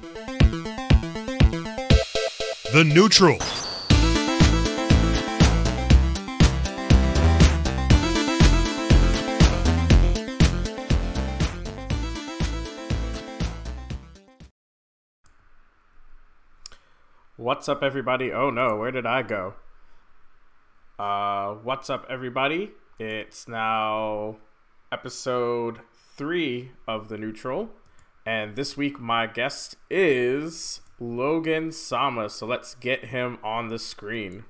The Neutral. What's up, everybody? Oh no, where did I go? Uh, what's up, everybody? It's now episode three of The Neutral, and this week my guest is Logan Sama. So let's get him on the screen.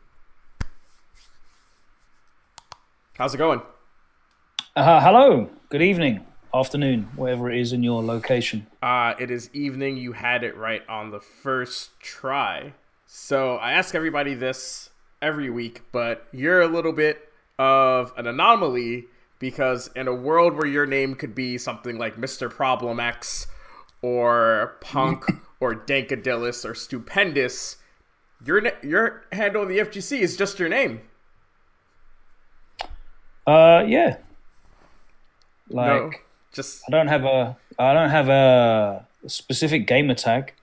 How's it going? Uh, hello, good evening, afternoon, wherever it is in your location. Uh, it is evening. You had it right on the first try. So I ask everybody this every week, but you're a little bit of an anomaly because in a world where your name could be something like Mr. Problem X or Punk or Dankadillis or Stupendous, your your handle in the FGC is just your name. Uh, yeah. Like, no, just I don't have a, I don't have a specific gamer tag.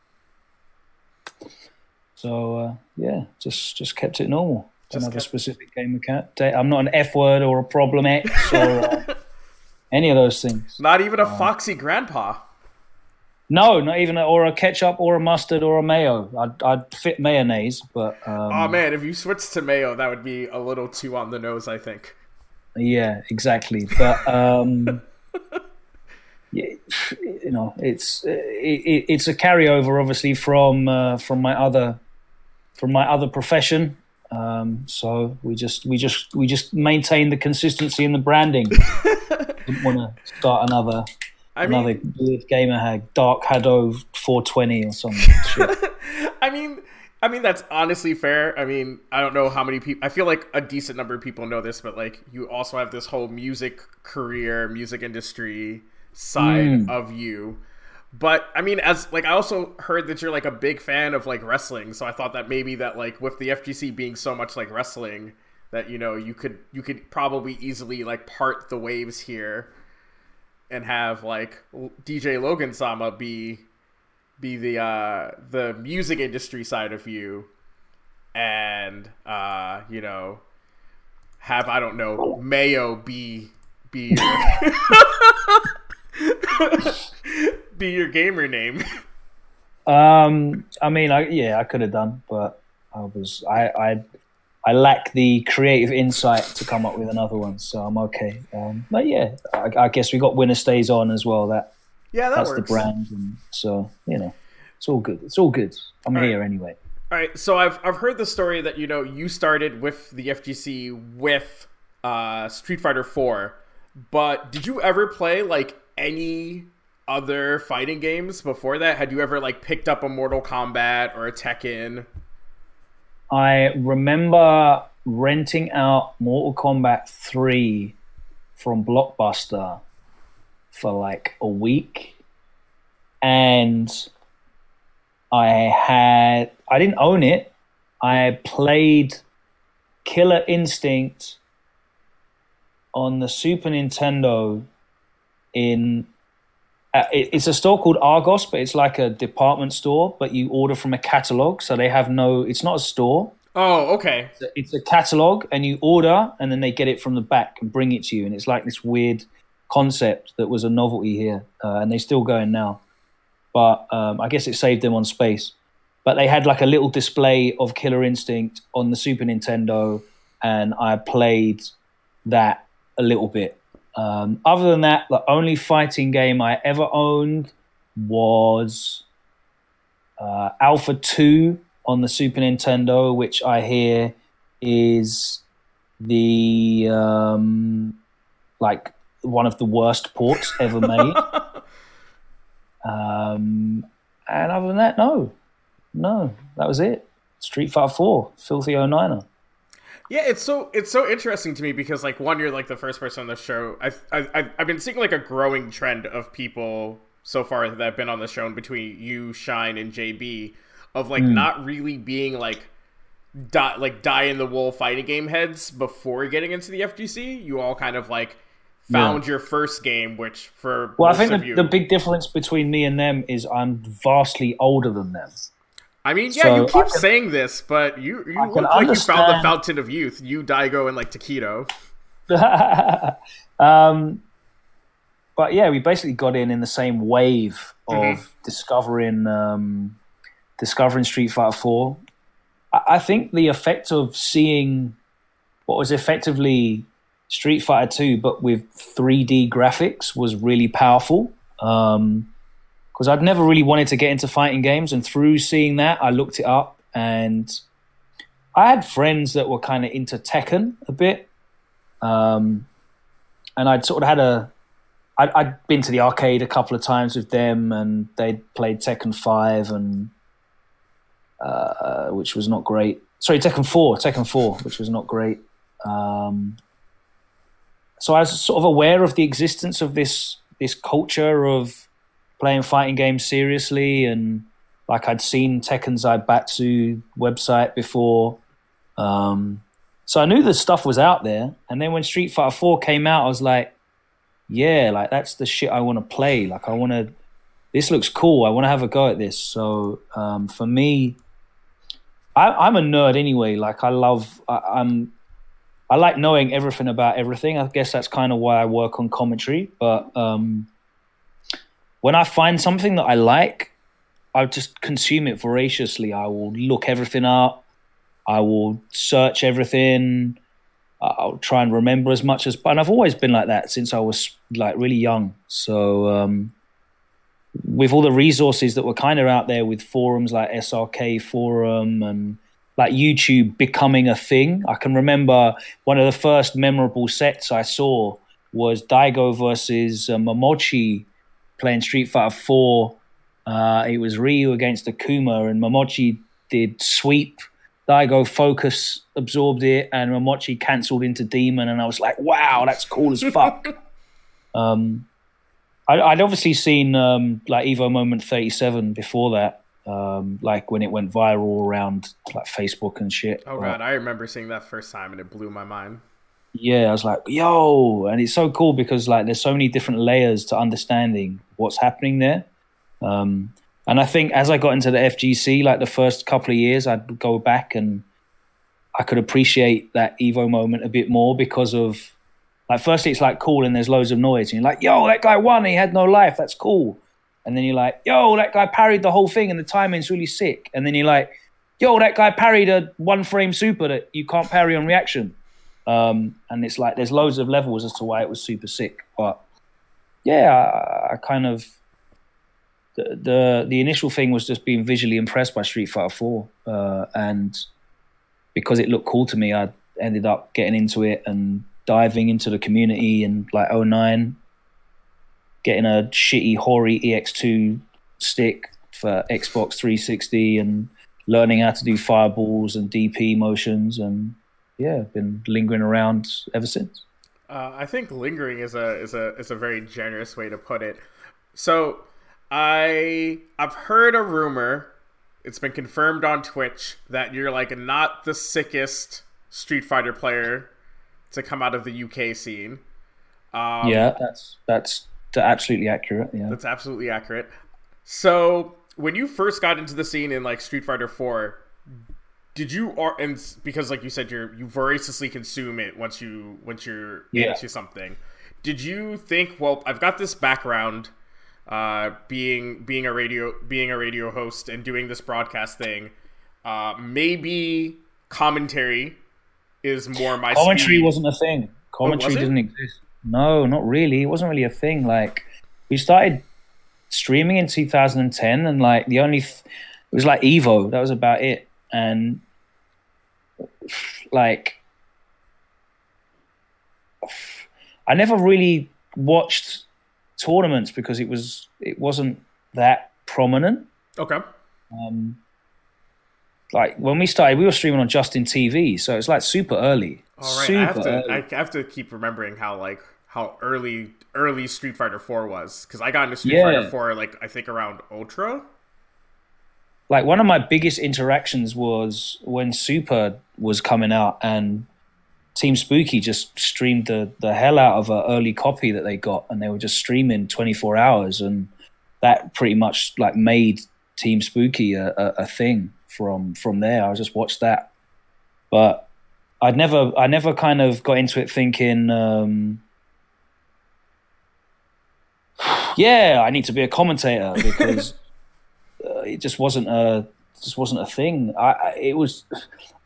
So uh, yeah, just just kept it normal. Don't Just have a specific gamer cat. I'm not an F word or a problem X or uh, any of those things. not even a foxy grandpa. No, not even a, or a ketchup or a mustard or a mayo. I'd, I'd fit mayonnaise, but um, Oh man, if you switched to mayo, that would be a little too on the nose, I think. Yeah, exactly. But um, you know, it's it, it, it's a carryover, obviously, from uh, from my other from my other profession. Um, so we just we just we just maintain the consistency in the branding. Didn't want to start another I mean, another weird gamer hag, Dark Hado 420 or something. I mean, I mean that's honestly fair. I mean, I don't know how many people. I feel like a decent number of people know this, but like you also have this whole music career, music industry side hmm. of you. But I mean, as like I also heard that you're like a big fan of like wrestling, so I thought that maybe that like with the FGC being so much like wrestling, that you know you could you could probably easily like part the waves here, and have like DJ Logan Sama be be the uh the music industry side of you and uh you know have i don't know mayo be be your, be your gamer name. Um, I mean, I yeah, I could have done, but I was I I I lack the creative insight to come up with another one, so I'm okay. Um, but yeah, I, I guess we got winner stays on as well. That yeah that that's works the brand, and so you know, it's all good. It's all good. I'm All right. here anyway. all right so i've i've heard the story that you know you started with the fgc with uh street fighter 4 but did you ever play like any other fighting games before that had you ever like picked up a mortal kombat or a tekken I remember renting out Mortal Kombat 3 from Blockbuster for like a week. And I had, I didn't own it. I played Killer Instinct on the Super Nintendo in uh, it, it's a store called Argos, but it's like a department store, but you order from a catalog, so they have no. It's not a store. oh okay It's a- It's a catalog, and you order, and then they get it from the back and bring it to you, and it's like this weird concept that was a novelty here, uh, and they're still going now. But um, I guess it saved them on space. But they had like a little display of Killer Instinct on the Super Nintendo, and I played that a little bit. Um, other than that, the only fighting game I ever owned was uh, Alpha 2 on the Super Nintendo, which I hear is the um, like one of the worst ports ever made. um, and other than that, no, no, that was it. Street Fighter 4, Filthy 09er. Yeah, it's so it's so interesting to me because like one, you're like the first person on the show. I've I've, I've- I've been seeing like a growing trend of people so far that have been on the show, and between you, Shine, and JB, of like hmm. not really being like die like die in the wool fighting game heads before getting into the FGC. You all kind of like found your first game, which for Well, I think the, you, the big difference between me and them is I'm vastly older than them. I mean, yeah, so you keep can- saying this, but you you I look like you found the fountain of youth. You, Daigo, and like Tokido. um, but yeah, we basically got in in the same wave of Mhm. discovering um, discovering Street Fighter Four. I, I think the effect of seeing what was effectively Street Fighter Two, but with 3D graphics, was really powerful. Because I'd never really wanted to get into fighting games, and through seeing that, I looked it up, and I had friends that were kind of into Tekken a bit. Um, and I'd sort of had a, I'd, I'd been to the arcade a couple of times with them, and they'd played Tekken Five, and uh, which was not great. Sorry, Tekken Four, Tekken Four, which was not great. Um, so I was sort of aware of the existence of this this culture of playing fighting games seriously, and like I'd seen Tekken Zaibatsu website before. Um, so I knew the stuff was out there, and then when Street Fighter Four came out, I was like, "Yeah, like that's the shit I want to play. Like I want to. This looks cool. I want to have a go at this." So um, for me, I, I'm a nerd anyway. Like I love. I, I'm. I like knowing everything about everything. I guess that's kind of why I work on commentary. But um, when I find something that I like, I just consume it voraciously. I will look everything up. I will search everything. I'll try and remember as much as, and I've always been like that since I was like really young. So, um, with all the resources that were kind of out there with forums like SRK Forum and like YouTube becoming a thing, I can remember one of the first memorable sets I saw was Daigo versus uh, Momochi playing Street Fighter 4. Uh, it was Ryu against Akuma, and Momochi did sweep. Daigo focus absorbed it, and Momochi cancelled into Demon, and I was like, "Wow, that's cool as fuck." um, I, I'd obviously seen um, like Evo Moment 37 before that, um, like when it went viral around like Facebook and shit. Oh god, I remember seeing that first time, and it blew my mind. Yeah, I was like, yo, and it's so cool because like there's so many different layers to understanding what's happening there. Um, and I think as I got into the FGC, like the first couple of years, I'd go back and I could appreciate that Evo moment a bit more because of like firstly it's like cool and there's loads of noise and you're like, yo, that guy won, he had no life, that's cool. And then you're like, yo, that guy parried the whole thing and the timing's really sick. And then you're like, yo, that guy parried a one frame super that you can't parry on reaction. Um, and it's like there's loads of levels as to why it was super sick. But yeah, I, I kind of the, the the initial thing was just being visually impressed by Street Fighter Four, uh, and because it looked cool to me, I ended up getting into it and diving into the community and like 09 getting a shitty Hori EX2 stick for Xbox 360 and learning how to do fireballs and DP motions and yeah, been lingering around ever since. Uh, I think lingering is a is a is a very generous way to put it. So I I've heard a rumor. It's been confirmed on Twitch that you're like not the sickest Street Fighter player to come out of the UK scene. Um, yeah, that's that's absolutely accurate. Yeah, That's absolutely accurate. So when you first got into the scene in like Street Fighter Four, did you or and because like you said you're you voraciously consume it once you once you're Yeah. into something. Did you think, well, I've got this background, uh, being being a radio being a radio host and doing this broadcast thing, uh, maybe commentary is more my commentary speed. wasn't a thing. Commentary was it? didn't exist. No, not really. It wasn't really a thing. Like we started streaming in 2010, and like the only th- it was like Evo. That was about it. And like I never really watched tournaments because it was it wasn't that prominent. okay. Um, like when we started, we were streaming on Justin TV, so it's like super early. All right, super I have to early. I have to keep remembering how like how early early Street Fighter 4 was cuz I got into Street Yeah. Fighter 4 like I think around Ultra. Like one of my biggest interactions was when Super was coming out, and Team Spooky just streamed the the hell out of an early copy that they got, and they were just streaming 24 hours, and that pretty much like made Team Spooky a, a, a thing from from there. I just watched that, but I'd never I never kind of got into it thinking. Um, yeah, I need to be a commentator because it just wasn't a just wasn't a thing. I it was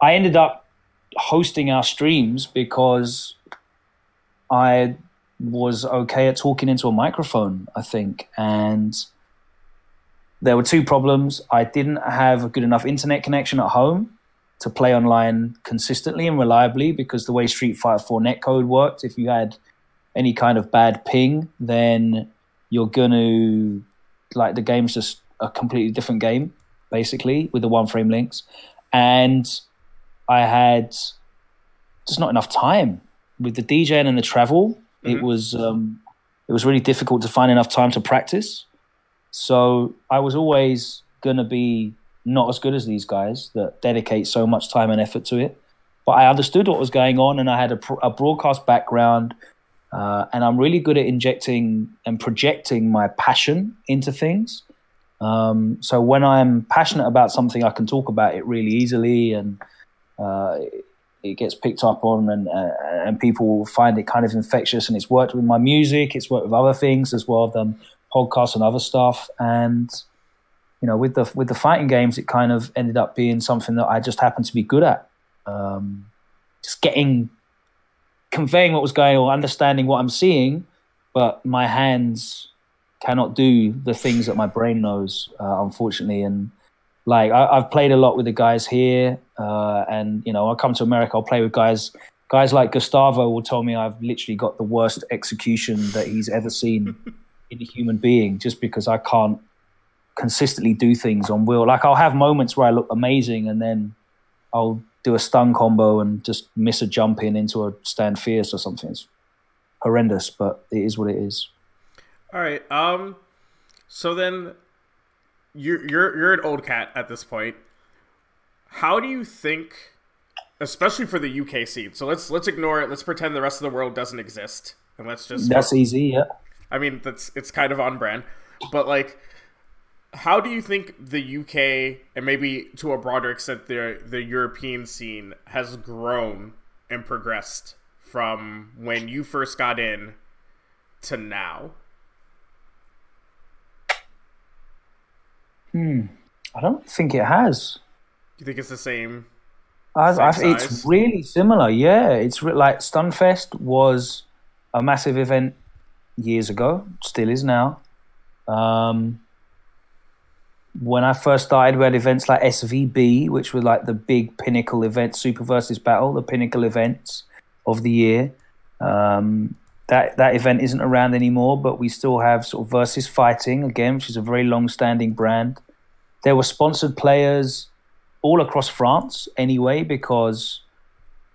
I ended up hosting our streams because I was okay at talking into a microphone, I think, and there were two problems. I didn't have a good enough internet connection at home to play online consistently and reliably because the way Street Fighter 4 netcode worked, if you had any kind of bad ping, then you're going to like the game's just a completely different game basically with the one frame links and i had just not enough time with the djing and the travel mm-hmm. it was um, it was really difficult to find enough time to practice so i was always going to be not as good as these guys that dedicate so much time and effort to it but i understood what was going on and i had a, a broadcast background uh, and I'm really good at injecting and projecting my passion into things. Um, so when I'm passionate about something, I can talk about it really easily, and uh, it gets picked up on, and uh, and people find it kind of infectious. And it's worked with my music, it's worked with other things as well. I've done podcasts and other stuff, and you know, with the with the fighting games, it kind of ended up being something that I just happened to be good at. Um, just getting conveying what was going on, understanding what I'm seeing, but my hands cannot do the things that my brain knows, uh, unfortunately. And like I, have played a lot with the guys here, uh, and you know, I'll come to America, I'll play with guys. Guys like Gustavo will tell me I've literally got the worst execution that he's ever seen in a human being, just because I can't consistently do things on wheel. Like I'll have moments where I look amazing, and then I'll do a stun combo and just miss a jump in into a stand fierce or something. It's horrendous, but it is what it is. All right. Um. So then, you're you're you're an old cat at this point. How do you think, especially for the UK scene? So let's let's ignore it. Let's pretend the rest of the world doesn't exist, and let's just that's easy. Yeah. I mean, that's it's kind of on brand, but like how do you think the UK and maybe to a broader extent the the European scene has grown and progressed from when you first got in to now? Hmm. I don't think it has. You think it's the same? I, same I, it's really similar. Yeah, it's re- like Stunfest was a massive event years ago. Still is now. Um, when I first started, we had events like SVB, which were like the big pinnacle event, Super versus Battle, the pinnacle events of the year. Um, that that event isn't around anymore, but we still have sort of versus fighting again, which is a very long-standing brand. There were sponsored players all across France anyway, because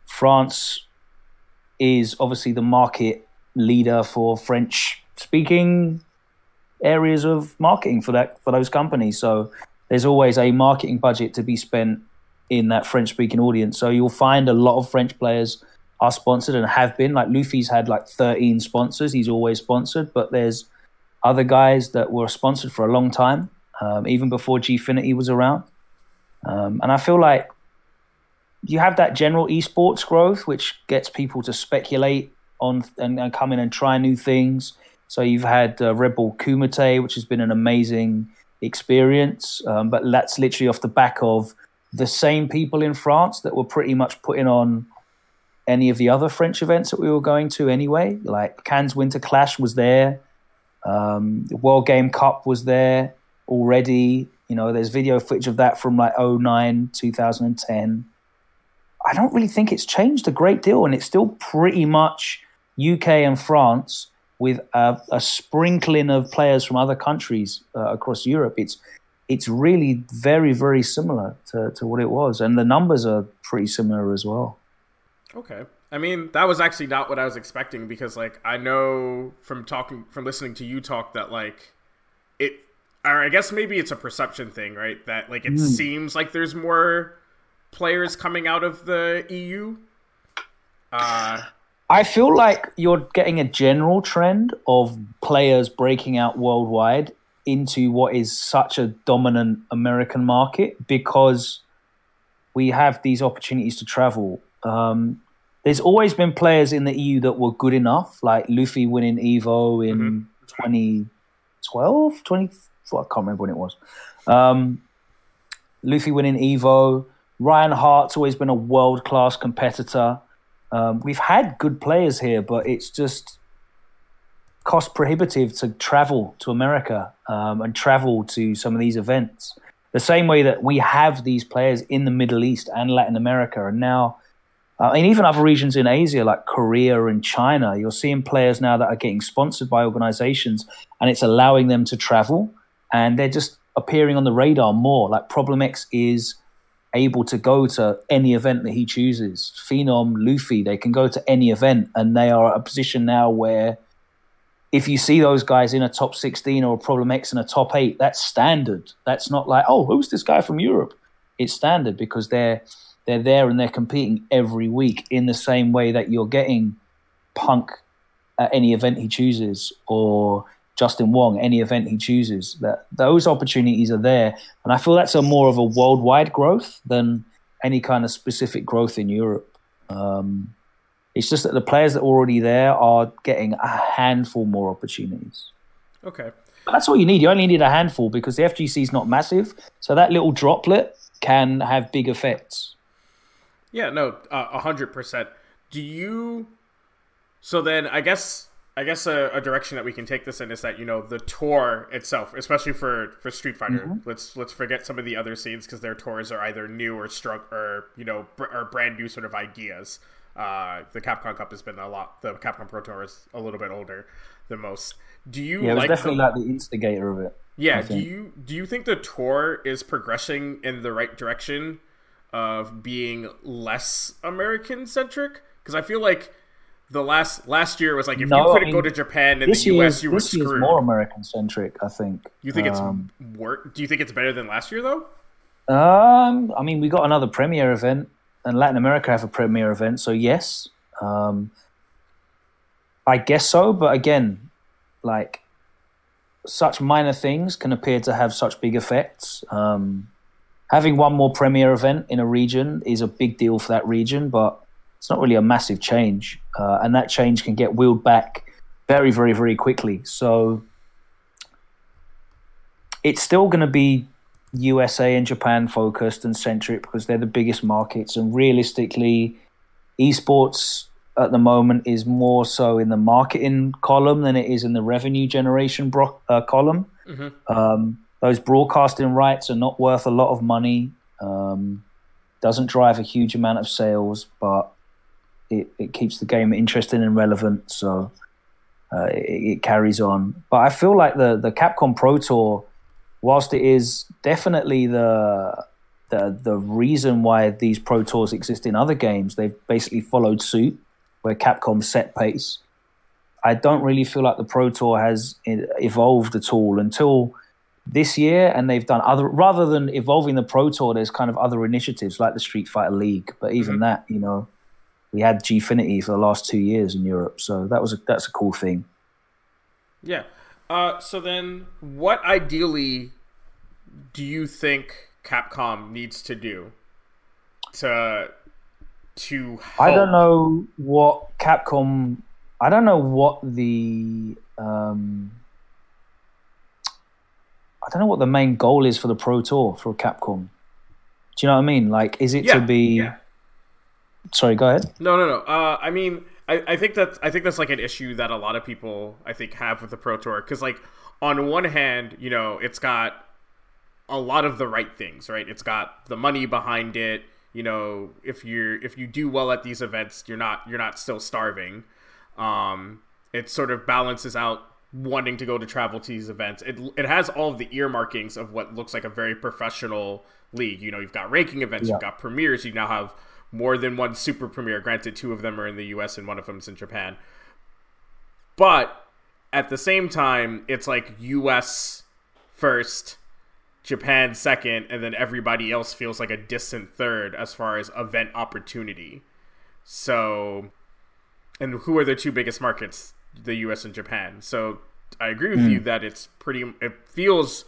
France is obviously the market leader for French-speaking areas of marketing for that for those companies. So there's always a marketing budget to be spent in that French speaking audience. So you'll find a lot of French players are sponsored and have been. Like Luffy's had like 13 sponsors. He's always sponsored, but there's other guys that were sponsored for a long time, um, even before Gfinity was around. Um, and I feel like you have that general esports growth, which gets people to speculate on and, and come in and try new things. So you've had uh, Red Bull Kumite, which has been an amazing experience, um, but that's literally off the back of the same people in France that were pretty much putting on any of the other French events that we were going to anyway. Like Cannes Winter Clash was there, um, the World Game Cup was there already. You know, there's video footage of that from like 09, 2010. I don't really think it's changed a great deal, and it's still pretty much UK and France with a, a sprinkling of players from other countries uh, across Europe. It's it's really very very similar to, to what it was, and the numbers are pretty similar as well. Okay. I mean, that was actually not what I was expecting because, like, I know from talking, from listening to you talk that, like, it, or I guess maybe it's a perception thing, right? That, like, it mm. seems like there's more players coming out of the EU Uh, I feel like you're getting a general trend of players breaking out worldwide into what is such a dominant American market because we have these opportunities to travel. Um, there's always been players in the EU that were good enough, like Luffy winning Evo in Mhm. 2012, 20, well, I can't remember when it was. Um, Luffy winning Evo. Ryan Hart's always been a world class competitor. Um, we've had good players here, but it's just cost prohibitive to travel to America um, and travel to some of these events. The same way that we have these players in the Middle East and Latin America, and now, uh, and even other regions in Asia like Korea and China, you're seeing players now that are getting sponsored by organizations, and it's allowing them to travel, and they're just appearing on the radar more. Like Problem X is able to go to any event that he chooses. Phenom, Luffy, they can go to any event, and they are at a position now where if you see those guys in a top 16 or a Problem X in a top eight, that's standard. That's not like, oh, who's this guy from Europe? It's standard because they're they're there and they're competing every week in the same way that you're getting Punk at any event he chooses or Justin Wong any event he chooses. That those opportunities are there, and I feel that's a more of a worldwide growth than any kind of specific growth in Europe. Um, it's just that the players that are already there are getting a handful more opportunities. okay. But that's all you need. You only need a handful because the FGC is not massive, so that little droplet can have big effects. Yeah, no, uh, a hundred percent. Do you? So then, I guess, I guess a, a direction that we can take this in is that you know the tour itself, especially for for Street Fighter. Let's let's forget some of the other scenes because their tours are either new or struck or you know br- or brand new sort of ideas. Uh, the Capcom Cup has been a lot. The Capcom Pro Tour is a little bit older than most. Do you Yeah, it was like definitely the, like the instigator of it. yeah, do you do you think the tour is progressing in the right direction of being less American centric? Because I feel like the last last year was like if No, you couldn't go mean, to Japan and the year, US, you were this screwed. more American centric, I think. you think it's Um, work? Do you think it's better than last year though? Um, I mean, we got another premiere event, and Latin America have a premiere event, so yes, um, I guess so. But again, like such minor things can appear to have such big effects. Um, having one more premier event in a region is a big deal for that region, but it's not really a massive change, uh, and that change can get wheeled back very, very, very quickly. So it's still going to be USA and Japan focused and centric because they're the biggest markets. And realistically, esports at the moment is more so in the marketing column than it is in the revenue generation bro- uh, column. Um, those broadcasting rights are not worth a lot of money. Um, doesn't drive a huge amount of sales, but it, it keeps the game interesting and relevant. So uh, it, it carries on. But I feel like the the Capcom Pro Tour, whilst it is definitely the the the reason why these Pro Tours exist in other games, they've basically followed suit where Capcom set pace. I don't really feel like the Pro Tour has evolved at all until this year, and they've done other rather than evolving the Pro Tour. There's kind of other initiatives like the Street Fighter League, but even that, you know, we had Gfinity for the last two years in Europe, so that was a, that's a cool thing. Yeah. Uh, so then, what ideally do you think Capcom needs to do to to help? I don't know what Capcom. I don't know what the. Um, I don't know what the main goal is for the Pro Tour for Capcom. Do you know what I mean? Like, is it Yeah, to be? yeah. Sorry, go ahead. No, no, no. Uh, I mean, I, I think that I think that's like an issue that a lot of people I think have with the Pro Tour because, like, on one hand, you know, it's got a lot of the right things, right? It's got the money behind it. You know, if you're if you do well at these events, you're not you're not still starving. Um, it sort of balances out wanting to go to travel to these events. It it has all of the earmarkings of what looks like a very professional league. You know, you've got ranking events, Yeah. you've got premieres, you now have more than one super premiere. Granted, two of them are in the US and one of them's in Japan. But at the same time, it's like US first, Japan second, and then everybody else feels like a distant third as far as event opportunity. So and who are the two biggest markets? The U.S. and Japan. So I agree with mm. you that it's pretty. It feels,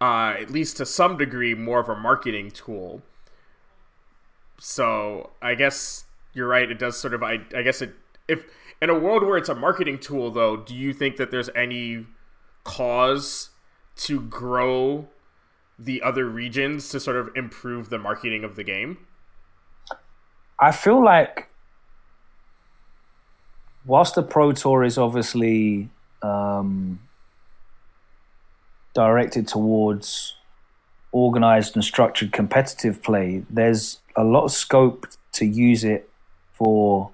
uh, at least to some degree, more of a marketing tool. So I guess you're right. It does sort of. I, I guess it. If in a world where it's a marketing tool, though, do you think that there's any cause to grow the other regions to sort of improve the marketing of the game? I feel like whilst the Pro Tour is obviously um, directed towards organized and structured competitive play, there's a lot of scope to use it for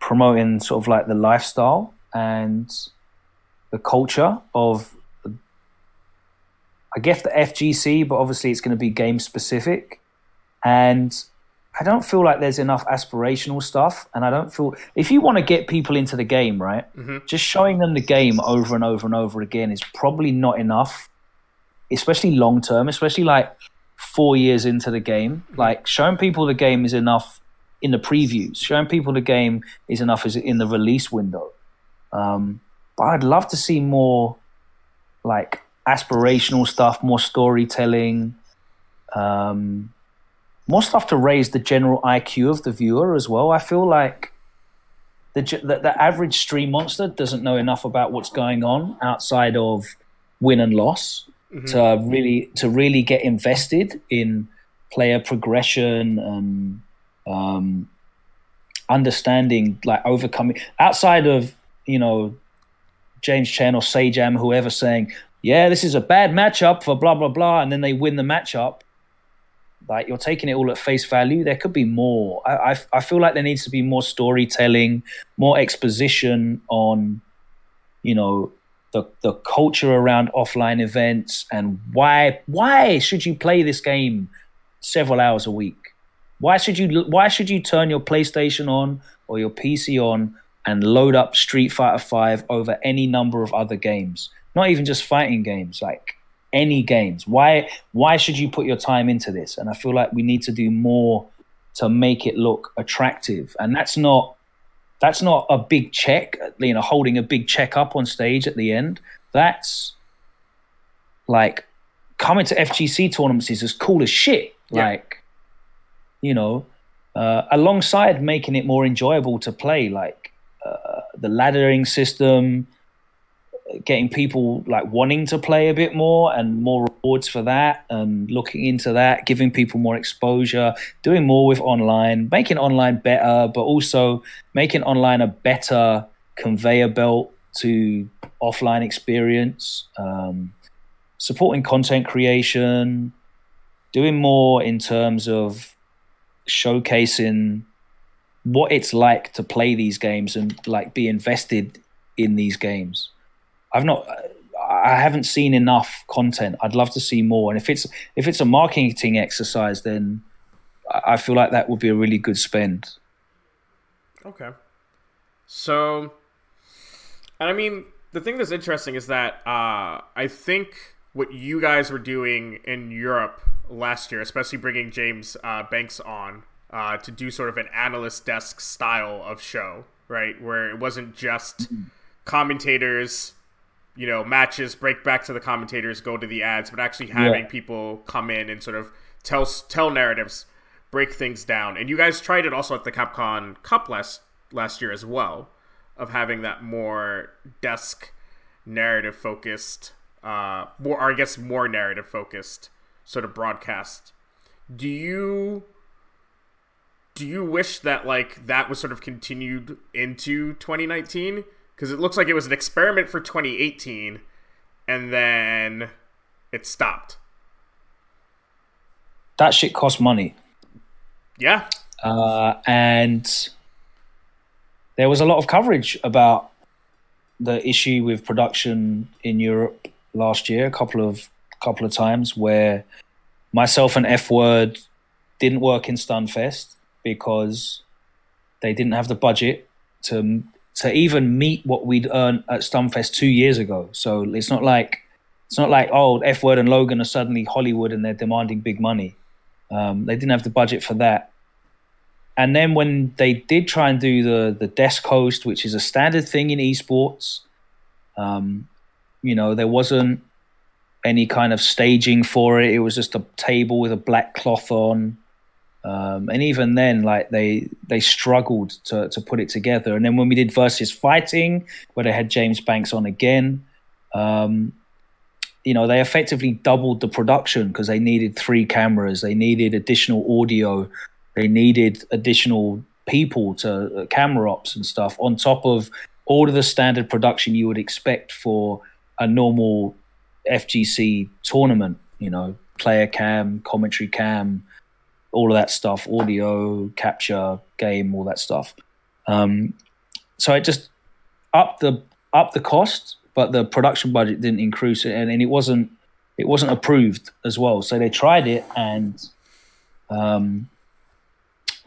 promoting sort of like the lifestyle and the culture of I guess the FGC, but obviously it's going to be game specific. And I don't feel like there's enough aspirational stuff. And I don't feel if you want to get people into the game, right, mm-hmm. just showing them the game over and over and over again is probably not enough, especially long term, especially like four years into the game. Mm-hmm. Like showing people the game is enough in the previews, showing people the game is enough is in the release window. Um, but I'd love to see more like aspirational stuff, more storytelling. Um, more have to raise the general IQ of the viewer as well. I feel like the, the, the average stream monster doesn't know enough about what's going on outside of win and loss mm-hmm. to really to really get invested in player progression and um, understanding like overcoming outside of you know James Chen or Sajam, whoever saying, yeah, this is a bad matchup for blah blah blah, and then they win the matchup like you're taking it all at face value. There could be more. I, I, I feel like there needs to be more storytelling, more exposition on, you know, the the culture around offline events and why why should you play this game several hours a week? Why should you why should you turn your PlayStation on or your PC on and load up Street Fighter Five over any number of other games? Not even just fighting games, like any games. Why why should you put your time into this? And I feel like we need to do more to make it look attractive. And that's not that's not a big check, you know, holding a big check up on stage at the end. That's like coming to FGC tournaments is as cool as shit. Yeah. Like, you know, uh, alongside making it more enjoyable to play, like uh, the laddering system, getting people like wanting to play a bit more and more rewards for that and looking into that giving people more exposure doing more with online making online better but also making online a better conveyor belt to offline experience um, supporting content creation doing more in terms of showcasing what it's like to play these games and like be invested in these games I've not. I haven't seen enough content. I'd love to see more. And if it's if it's a marketing exercise, then I feel like that would be a really good spend. Okay. So, and I mean, the thing that's interesting is that uh, I think what you guys were doing in Europe last year, especially bringing James uh, Banks on uh, to do sort of an analyst desk style of show, right, where it wasn't just mm-hmm. commentators you know matches break back to the commentators go to the ads but actually having yeah. people come in and sort of tell tell narratives break things down. And you guys tried it also at the capcom cup last last year as well of having that more desk narrative focused uh more or i guess more narrative focused sort of broadcast. Do you do you wish that like that was sort of continued into 2019 because it looks like it was an experiment for 2018 and then it stopped. That shit cost money. Yeah. Uh, and there was a lot of coverage about the issue with production in Europe last year, a couple of couple of times where myself and F Word didn't work in Stunfest because they didn't have the budget to to even meet what we'd earned at Stunfest two years ago. So it's not like it's not like oh F Word and Logan are suddenly Hollywood and they're demanding big money. Um, they didn't have the budget for that. and then when they did try and do the the desk host, which is a standard thing in esports, um, you know, there wasn't any kind of staging for it. It was just a table with a black cloth on. Um, and even then, like they they struggled to to put it together. And then when we did versus fighting, where they had James Banks on again, um, you know, they effectively doubled the production because they needed three cameras, they needed additional audio, they needed additional people to uh, camera ops and stuff on top of all of the standard production you would expect for a normal FGC tournament. You know, player cam, commentary cam, all of that stuff, audio capture, game, all that stuff. Um, so it just upped the up the cost, but the production budget didn't increase, and, and it wasn't it wasn't approved as well. So they tried it, and um,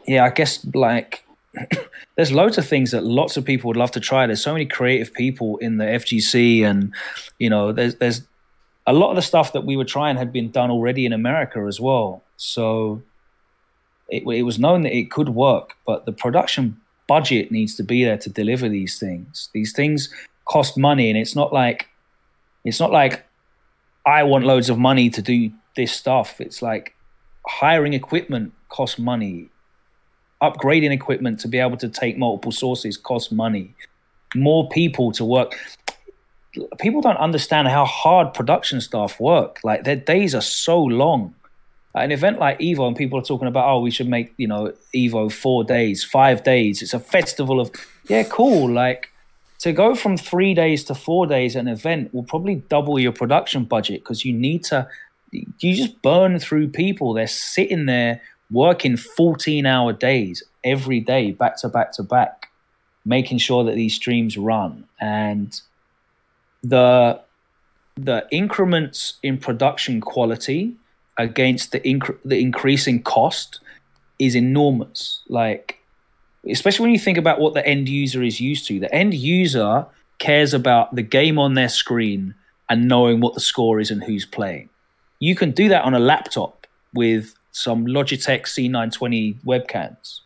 yeah, I guess like there's loads of things that lots of people would love to try. There's so many creative people in the FGC, and you know, there's there's a lot of the stuff that we were trying had been done already in America as well. So it, it was known that it could work, but the production budget needs to be there to deliver these things. These things cost money, and it's not like it's not like I want loads of money to do this stuff. It's like hiring equipment costs money upgrading equipment to be able to take multiple sources costs money. More people to work. People don't understand how hard production staff work. Like their days are so long. An event like Evo, and people are talking about, oh, we should make you know Evo four days, five days. It's a festival of, yeah, cool. Like to go from three days to four days, an event will probably double your production budget because you need to. You just burn through people. They're sitting there working 14 hour days every day, back to back to back, making sure that these streams run. And the the increments in production quality against the inc- the increasing cost is enormous. Like, especially when you think about what the end user is used to. The end user cares about the game on their screen and knowing what the score is and who's playing. You can do that on a laptop with some Logitech C920 webcams.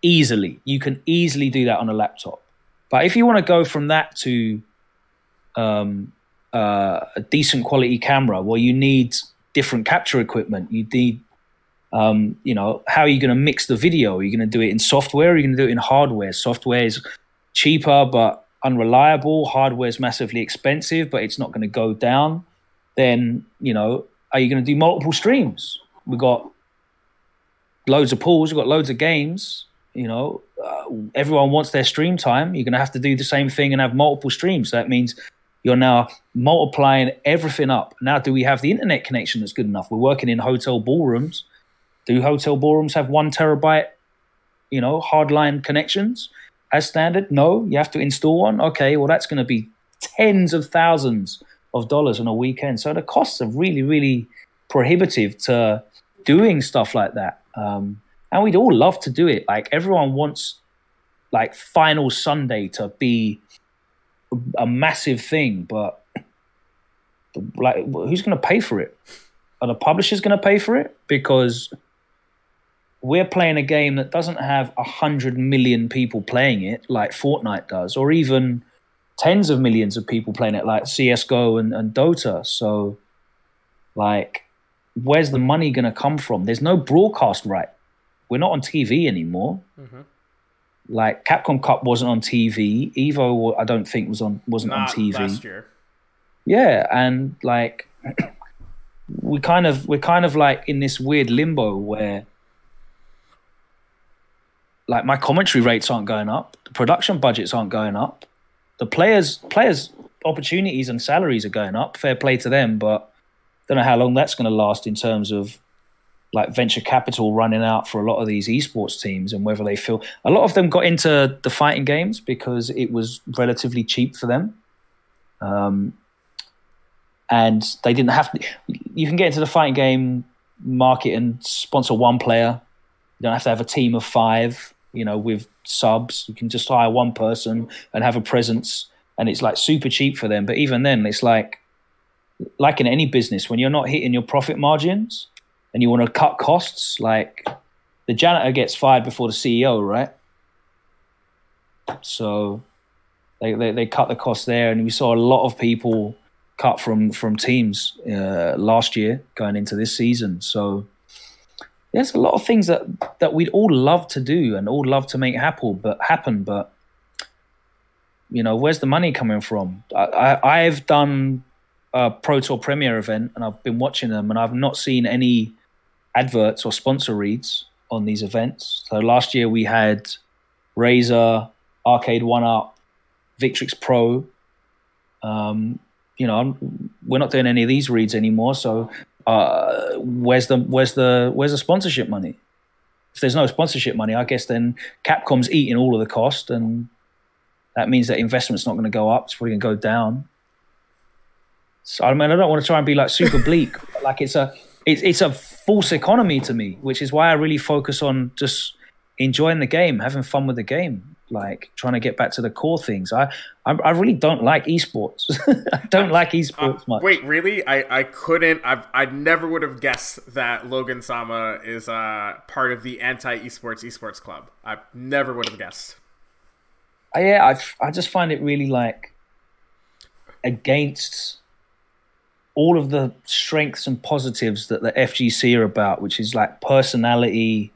Easily. You can easily do that on a laptop. But if you want to go from that to um, uh, a decent quality camera, well, you need different capture equipment. You need, um, you know, how are you going to mix the video? Are you going to do it in software? Or are you going to do it in hardware? Software is cheaper but unreliable. Hardware is massively expensive, but it's not going to go down. Then, you know, are you going to do multiple streams? We've got loads of pools, we've got loads of games. You know, uh, everyone wants their stream time. You're going to have to do the same thing and have multiple streams. So that means you're now multiplying everything up. Now, do we have the internet connection that's good enough? We're working in hotel ballrooms. Do hotel ballrooms have one terabyte, you know, hardline connections as standard? No, you have to install one. Okay, well, that's going to be tens of thousands of dollars on a weekend. So the costs are really, really prohibitive to doing stuff like that. Um, and we'd all love to do it. Like everyone wants like final Sunday to be a massive thing, but like who's going to pay for it? Are the publishers going to pay for it? Because we're playing a game that doesn't have a hundred million people playing it like Fortnite does, or even tens of millions of people playing it like CS:GO and, and Dota. So, like, where's the money going to come from? There's no broadcast right. We're not on TV anymore. Mm-hmm. Like Capcom Cup wasn't on TV. Evo, I don't think was on wasn't not on TV last year. Yeah, and like we kind of we're kind of like in this weird limbo where like my commentary rates aren't going up, the production budgets aren't going up, the players players opportunities and salaries are going up. Fair play to them, but don't know how long that's going to last in terms of like venture capital running out for a lot of these esports teams and whether they feel a lot of them got into the fighting games because it was relatively cheap for them. Um, and they didn't have to you can get into the fighting game market and sponsor one player. You don't have to have a team of five you know with subs. You can just hire one person and have a presence. And it's like super cheap for them. But even then it's like like in any business, when you're not hitting your profit margins and you want to cut costs, like the janitor gets fired before the CEO, right? So they, they, they cut the cost there, and we saw a lot of people cut from from teams uh, last year going into this season. So there's a lot of things that that we'd all love to do and all love to make happen, but happen, but you know, where's the money coming from? I, I have done a Pro Tour Premier event and I've been watching them, and I've not seen any adverts or sponsor reads on these events. So last year we had Razer, Arcade1Up, Victrix Pro. Um, you know, I'm, we're not doing any of these reads anymore. So uh, where's the where's the where's the sponsorship money? If there's no sponsorship money, I guess then Capcom's eating all of the cost, and that means that investment's not going to go up. It's probably going to go down. So I mean, I don't want to try and be like super bleak. like it's a it's it's a false economy to me, which is why I really focus on just enjoying the game, having fun with the game, like trying to get back to the core things. I I, I really don't like esports. I don't like esports uh, much. Wait, really? I I couldn't. I I never would have guessed that Logan Sama is uh part of the anti esports esports club. I never would have guessed. Uh, yeah, I I just find it really like against all of the strengths and positives that the FGC are about, which is like personality,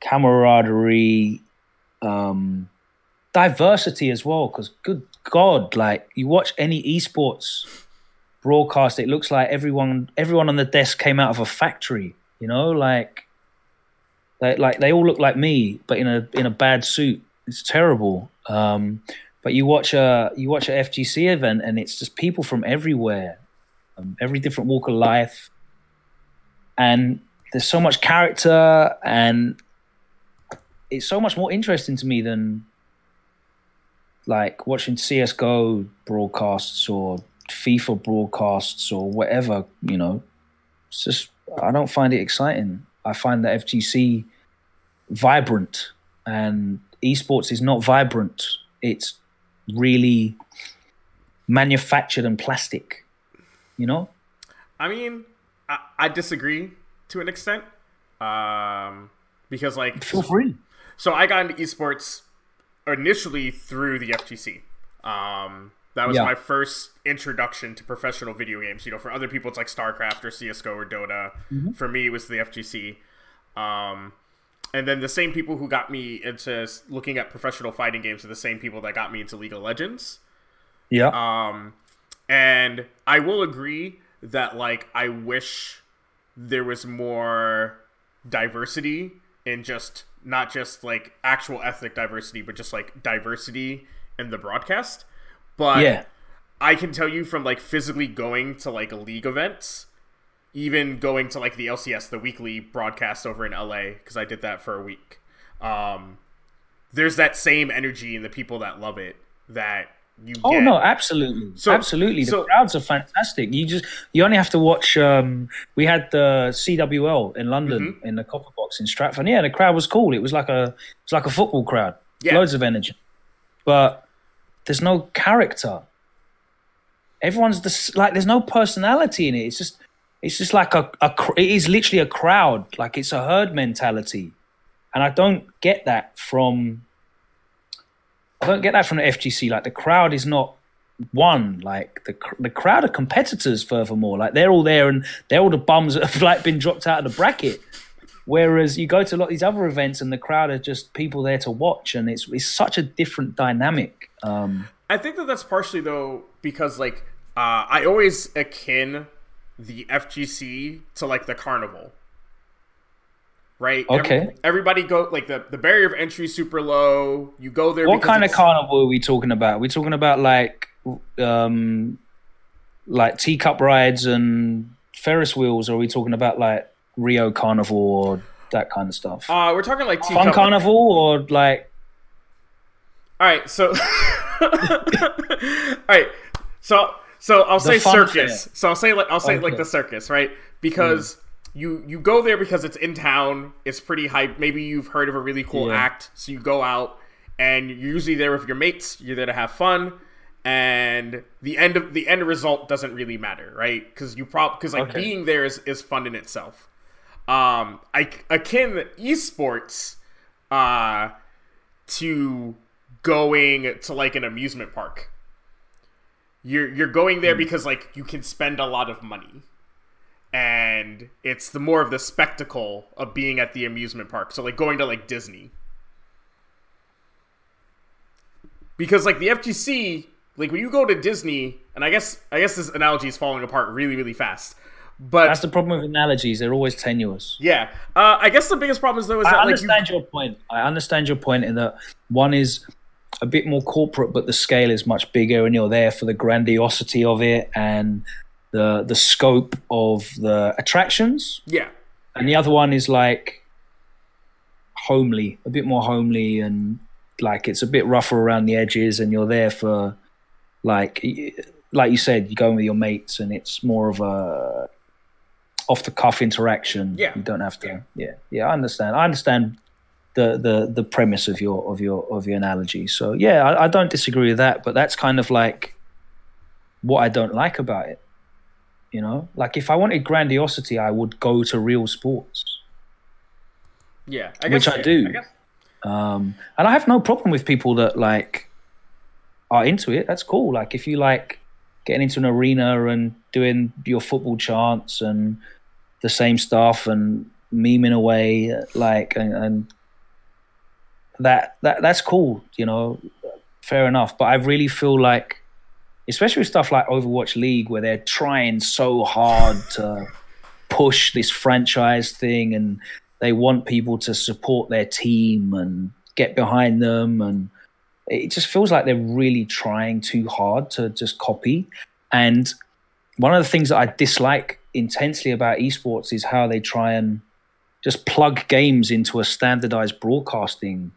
camaraderie, um, diversity as well. Because good God, like you watch any esports broadcast, it looks like everyone everyone on the desk came out of a factory. You know, like they, like they all look like me, but in a in a bad suit. It's terrible. Um, but you watch a you watch a FGC event, and it's just people from everywhere um, every different walk of life, and there's so much character, and it's so much more interesting to me than like watching CS:GO broadcasts or FIFA broadcasts or whatever. You know, it's just I don't find it exciting. I find that FGC vibrant, and esports is not vibrant. It's really manufactured and plastic you know? I mean, I, I disagree to an extent. Um, because like feel free. So I got into esports initially through the FGC. Um, that was yeah. my first introduction to professional video games. You know, for other people, it's like StarCraft or CS:GO or Dota. Mm-hmm. For me, it was the FGC. Um, and then the same people who got me into looking at professional fighting games are the same people that got me into League of Legends. Yeah. Um, and I will agree that like I wish there was more diversity in just not just like actual ethnic diversity, but just like diversity in the broadcast. But yeah. I can tell you from like physically going to like league events, even going to like the LCS, the weekly broadcast over in LA, because I did that for a week. Um, there's that same energy in the people that love it that you oh get. no absolutely. So, absolutely. The so, crowds are fantastic. You just you only have to watch um, we had the cwl in london mm-hmm. in the copper box in stratford. Yeah the crowd was cool. It was like a it's like a football crowd. Yeah. loads of energy. But there's no character. Everyone's the, like there's no personality in it. It's just it's just like a, a it is literally a crowd. Like it's a herd mentality. And i don't get that from I don't get that from the FGC. Like the crowd is not one. Like the the crowd are competitors. Furthermore, like they're all there and they're all the bums that have like been dropped out of the bracket. Whereas you go to a lot of these other events and the crowd are just people there to watch, and it's it's such a different dynamic. Um, I think that that's partially though because like uh, I always akin the FGC to like the carnival right? Okay. Every, everybody go like the the barrier of entry super low. You go there. What kind of carnival are we talking about? We're we talking about like um like teacup rides and Ferris wheels, or are we talking about like Rio Carnival or that kind of stuff? Uh, we're talking like teacup- fun carnival or like. All right, so. all right, so so I'll the say circus. Fair. So I'll say like I'll say okay. like the circus, right? Because. Mm you you go there because it's in town. It's pretty hype. Maybe you've heard of a really cool yeah. act, so you go out and you're usually there with your mates. You're there to have fun, and the end of the end result doesn't really matter, right? Because you prob because like okay. being there is is fun in itself. um, I akin esports uh, to going to like an amusement park. You're you're going there because like you can spend a lot of money. And it's the more of the spectacle of being at the amusement park. So like going to like Disney. Because like the FGC, like when you go to Disney, and I guess I guess this analogy is falling apart really really fast. But That's the problem with analogies; they're always tenuous. yeah, uh, I guess the biggest problem is though is I that like you, understand your point. I understand your point in that one is a bit more corporate, but the scale is much bigger, and you're there for the grandiosity of it and the the scope of the attractions. yeah, And the other one is like homely, a bit more homely, and like it's a bit rougher around the edges, and you're there for like like you said, you're going with your mates, and it's more of a off the cuff interaction. Yeah. you don't have to. Yeah, yeah, I understand. I understand the the the premise of your of your of your analogy. So yeah, I, I don't disagree with that, but that's kind of like what I don't like about it. You know, like if I wanted grandiosity, I would go to real sports, yeah, I which I do. guess- Um, and I have no problem with people that like are into it. That's cool. Like if you like getting into an arena and doing your football chants and the same stuff and memeing away, like and, and that that that's cool. You know, fair enough. But I really feel like, especially with stuff like Overwatch League, where they're trying so hard to push this franchise thing and they want people to support their team and get behind them and it just feels like they're really trying too hard to just copy. And one of the things that i dislike intensely about esports is how they try and just plug games into a standardized broadcasting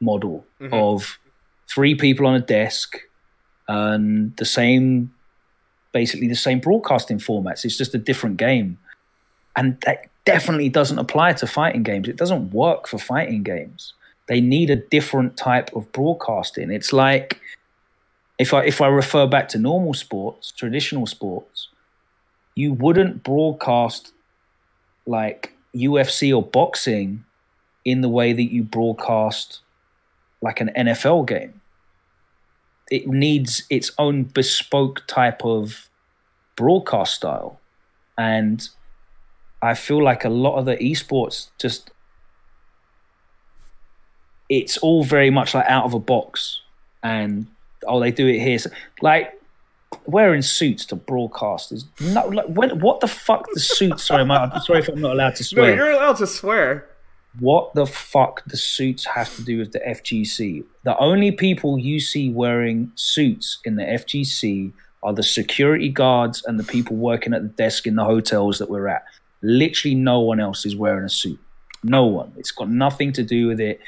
model mm-hmm. of three people on a desk and the same basically the same broadcasting formats it's just a different game and that definitely doesn't apply to fighting games. It doesn't work for fighting games. They need a different type of broadcasting. It's like if I if I refer back to normal sports, traditional sports, you wouldn't broadcast like UFC or boxing in the way that you broadcast like an NFL game. It needs its own bespoke type of broadcast style. And I feel like a lot of the esports just it's all very much like out of a box and oh they do it here so, like wearing suits to broadcast is no like when, what the fuck the suits sorry my, I'm sorry if I'm not allowed to No, swear you're allowed to swear. What the fuck the suits have to do with the FGC? The only people you see wearing suits in the FGC are the security guards and the people working at the desk in the hotels that we're at. Literally no one else is wearing a suit. No one. It's got nothing to do with it.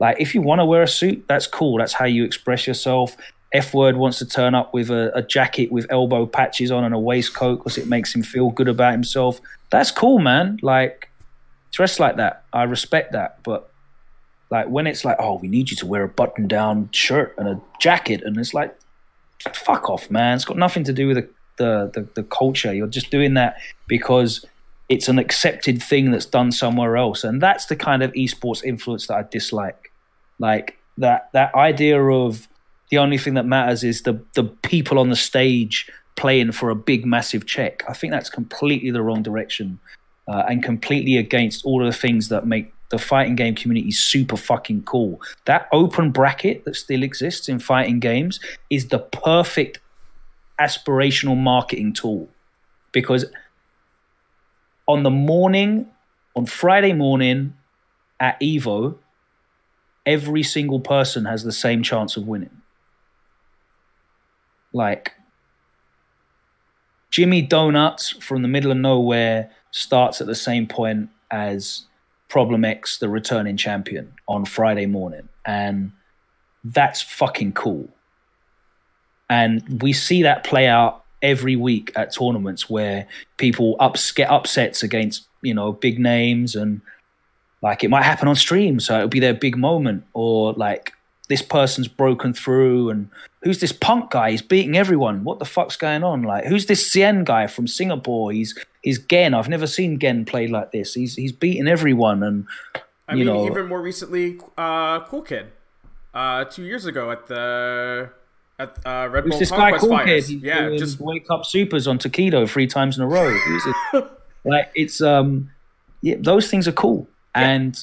Like if you want to wear a suit, that's cool. That's how you express yourself. F word wants to turn up with a, a jacket with elbow patches on and a waistcoat because it makes him feel good about himself. That's cool, man. Like dress like that. I respect that. But like when it's like, oh, we need you to wear a button down shirt and a jacket, and it's like, fuck off, man. It's got nothing to do with the, the, the, the culture. You're just doing that because it's an accepted thing that's done somewhere else. And that's the kind of esports influence that I dislike. Like that that idea of the only thing that matters is the the people on the stage playing for a big massive check. I think that's completely the wrong direction uh, and completely against all of the things that make the fighting game community super fucking cool. That open bracket that still exists in fighting games is the perfect aspirational marketing tool because on the morning, on Friday morning at Evo, every single person has the same chance of winning. Like, Jimmy Donuts from the middle of nowhere starts at the same point as Problem X, the returning champion, on Friday morning. And that's fucking cool. And we see that play out every week at tournaments where people ups, get upsets against, you know, big names and like it might happen on stream. So it'll be their big moment or like this person's broken through and who's this punk guy? He's beating everyone. What the fuck's going on? Like who's this Xian guy from singapore? He's he's gen. I've never seen gen play like this. He's he's beating everyone and I you mean, know. even more recently, uh, Cool Kid, uh, two years ago at the at uh, Red who's Bull this guy Conquest cool kid? He's Yeah, just wake up supers on Tokido three times in a row. Who's it? like it's um yeah those things are cool. And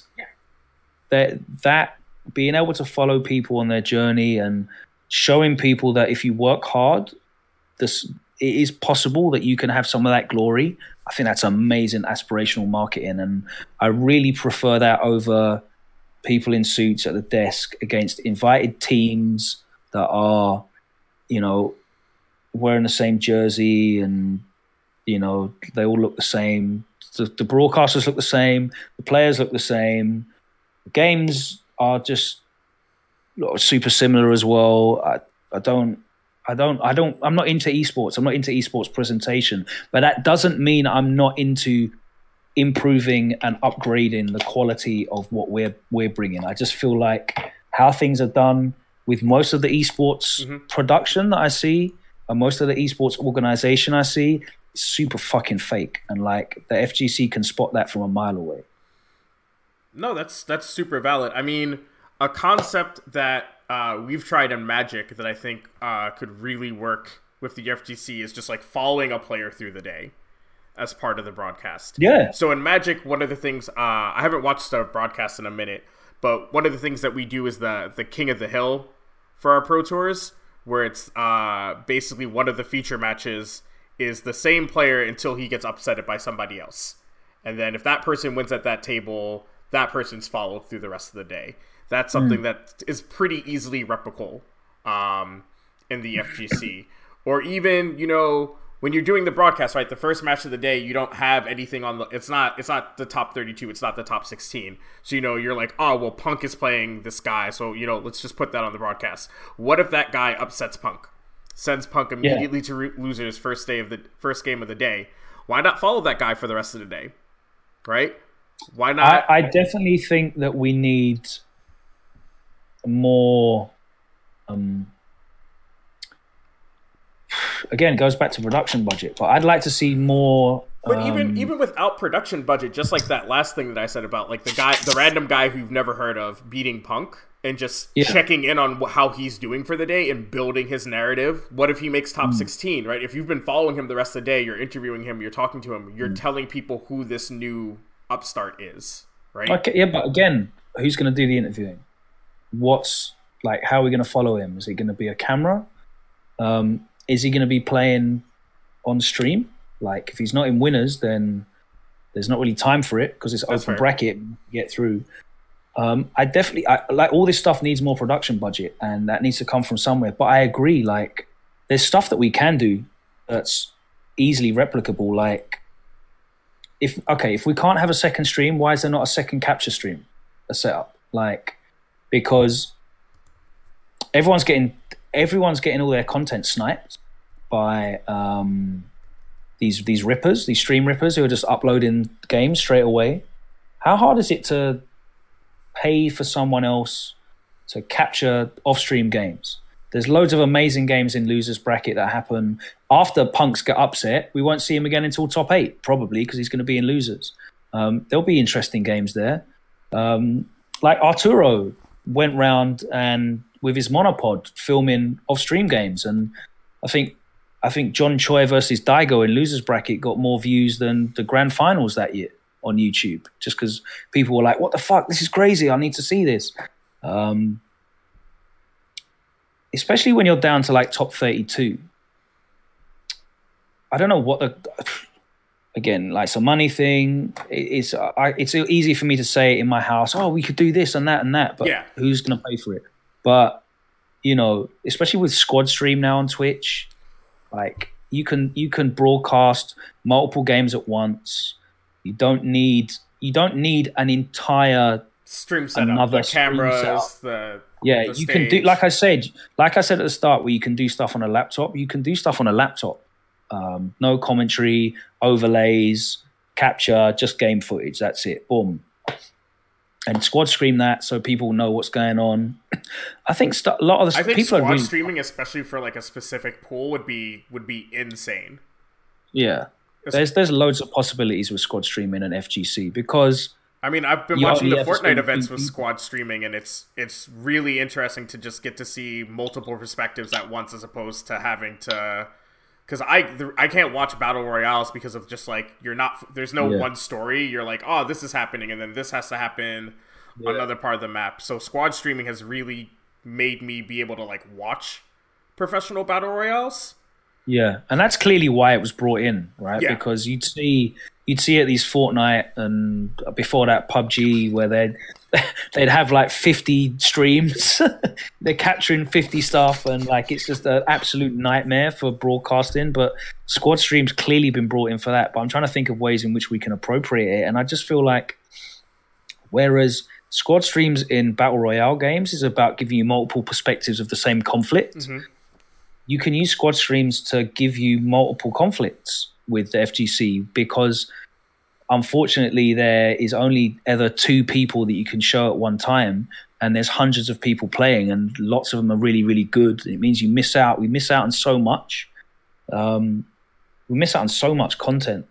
that that being able to follow people on their journey and showing people that if you work hard this it is possible that you can have some of that glory. I think that's amazing aspirational marketing and i really prefer that over people in suits at the desk against invited teams that are you know wearing the same jersey and you know they all look the same. The, the broadcasters look the same. The players look the same. Games are just super similar as well i, I don't I don't I don't I'm not into esports. I'm not into esports presentation, but that doesn't mean I'm not into improving and upgrading the quality of what we're we're bringing. I just feel like how things are done with most of the esports mm-hmm. production that I see and most of the esports organization I see is super fucking fake and like the FGC can spot that from a mile away. No, that's that's super valid. I mean, a concept that uh, we've tried in Magic that I think uh, could really work with the FGC is just like following a player through the day as part of the broadcast. Yeah. So in Magic, one of the things uh, I haven't watched the broadcast in a minute, but one of the things that we do is the the King of the Hill for our Pro Tours, where it's uh, basically one of the feature matches is the same player until he gets upset by somebody else, and then if that person wins at that table, that person's followed through the rest of the day. That's something that is pretty easily replicable um, in the FGC, or even you know when you're doing the broadcast, right? The first match of the day, you don't have anything on the. It's not. It's not the top 32. It's not the top 16. So you know, you're like, oh well, Punk is playing this guy, so you know, let's just put that on the broadcast. What if that guy upsets Punk, sends Punk immediately to re- losers first day of the first game of the day? Why not follow that guy for the rest of the day, right? Why not? I, I definitely think that we need more. Um, again, it goes back to production budget, but I'd like to see more. But even um, even without production budget, just like that last thing that I said about like the guy, the random guy who you've never heard of beating Punk and just Yeah. checking in on how he's doing for the day and building his narrative. What if he makes top sixteen? Right? If you've been following him the rest of the day, you're interviewing him, you're talking to him, you're telling people who this new upstart is. Right? Okay, yeah, but again, who's going to do the interviewing? What's like? How are we going to follow him? Is it going to be a camera? Um, is he going to be playing on stream? Like, if he's not in winners, then there's not really time for it because it's That's open fair. bracket. Get through. Um, I definitely I, like all this stuff needs more production budget, and that needs to come from somewhere. But I agree, like, there's stuff that we can do that's easily replicable. Like, if okay, if we can't have a second stream, why is there not a second capture stream, a setup? Like, because everyone's getting everyone's getting all their content sniped by um, these these rippers, these stream rippers who are just uploading games straight away. How hard is it to pay for someone else to capture off-stream games? There's loads of amazing games in losers bracket that happen after punks get upset. We won't see him again until top eight, probably because he's going to be in losers. Um, there'll be interesting games there. Um, like Arturo went round and with his monopod filming off-stream games, and I think I think John Choi versus Daigo in losers bracket got more views than the grand finals that year on YouTube, just because people were like, "What the fuck? This is crazy! I need to see this." Um, especially when you're down to like top 32. I don't know what the again like some money thing. It's I, it's easy for me to say in my house, oh, we could do this and that and that, but Yeah. who's gonna pay for it? But you know, especially with Squad Stream now on Twitch, like you can you can broadcast multiple games at once. You don't need you don't need an entire Stream setup, Another the cameras, the yeah, you can do like I said, like I said at the start, where you can do stuff on a laptop. You can do stuff on a laptop. Um, no commentary, overlays, capture, just game footage. That's it. Boom. and squad stream that so people know what's going on. I think st- a lot of the I think people squad are really, streaming, especially for like a specific pool, would be would be insane. yeah. There's there's loads of possibilities with squad streaming and FGC because I mean, I've been You watching the only have to Fortnite events mm, with mm. squad streaming, and it's it's really interesting to just get to see multiple perspectives at once, as opposed to having to. Because I the, I can't watch battle royales because of just like you're not there's no Yeah. one story. You're like, oh, this is happening, and then this has to happen on another part of the map. So squad streaming has really made me be able to like watch professional battle royales. Yeah, and that's clearly why it was brought in, right? Yeah. Because you'd see you'd see at these Fortnite and before that PUBG where they'd they'd have like fifty streams. They're capturing fifty stuff, and like it's just an absolute nightmare for broadcasting. But squad streams clearly been brought in for that. But I'm trying to think of ways in which we can appropriate it, and I just feel like whereas squad streams in battle royale games is about giving you multiple perspectives of the same conflict mm-hmm. you can use squad streams to give you multiple conflicts with the FGC because unfortunately there is only ever two people that you can show at one time and there's hundreds of people playing and lots of them are really really good. It means you miss out. We miss out on so much. Um, we miss out on so much content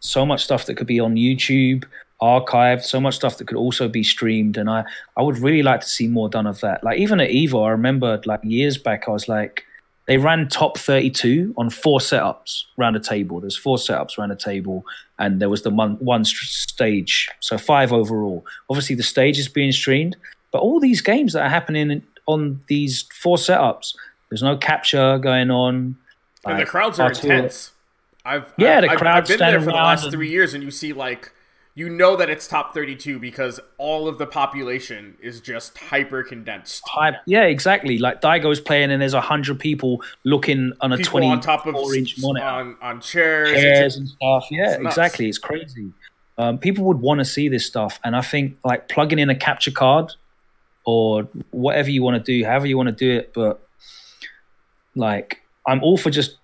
so much stuff that could be on youtube archived so much stuff that could also be streamed and i i would really like to see more done of that. Like even at evo i remember like years back i was like they ran top 32 on four setups around a table. There's four setups around a table, and there was the one, one stage, so five overall. Obviously, the stage is being streamed, but all these games that are happening on these four setups, there's no capture going on. and the crowds are intense. I've Yeah, I've, the crowd's I've been there for the last and- three years, and you see like you know that it's top thirty-two because all of the population is just hyper condensed. Yeah, exactly. Like Daigo's playing, and there's a hundred people looking on a People 20 on top of inch monitor. on on chairs. chairs and stuff. Yeah, It's exactly. It's crazy. Um, people would want to see this stuff, and I think like plugging in a capture card or whatever you want to do, however you want to do it, but like I'm all for just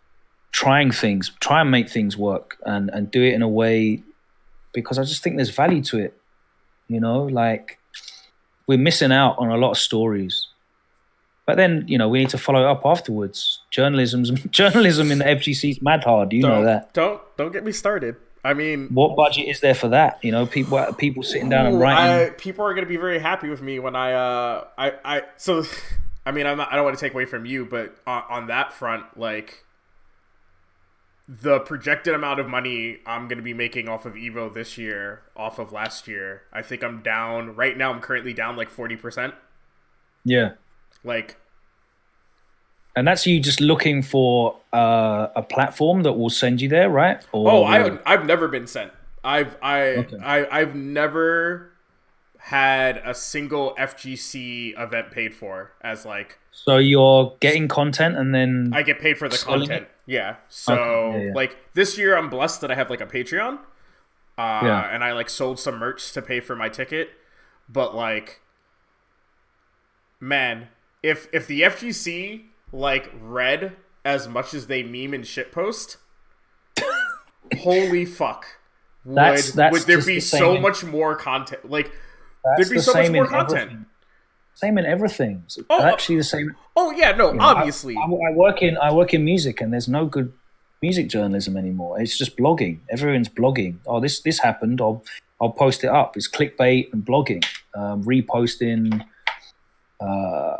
trying things, try and make things work, and and do it in a way because I just think there's value to it. You know, like we're missing out on a lot of stories. But then, you know, we need to follow up afterwards. Journalism's journalism in the FGC's mad hard. You know don't, that. Don't don't get me started. I mean, What budget is there for that? You know, people people sitting down and writing. I, people are going to be very happy with me when I, uh, I, I, so, I mean, I'm not, I don't want to take away from you, but on, on that front, like, the projected amount of money I'm going to be making off of Evo this year, off of last year, I think I'm down, right now, I'm currently down like 40%. yeah, Like, and that's you just looking for uh, a platform that will send you there, right? Or, oh, I, I've never been sent. I've, I, Okay. I, I've never had a single FGC event paid for as like, so you're getting content and then I get paid for the content. Yeah. So Okay, yeah, yeah. like this year, I'm blessed that I have like a Patreon, uh, Yeah. and I like sold some merch to pay for my ticket. But like, man, if if the FGC like read as much as they meme and shitpost, holy fuck. Would, That's- that's would there be the so much more content? Like, that's there'd be the so much same more in content. everything. Same in everything. It's Oh, actually the same. Oh yeah, no, you know, I- obviously. I, I work in I work in music, and there's no good music journalism anymore. It's just blogging. Everyone's blogging. Oh, this this happened. I'll I'll post it up. It's clickbait and blogging, um, reposting, uh,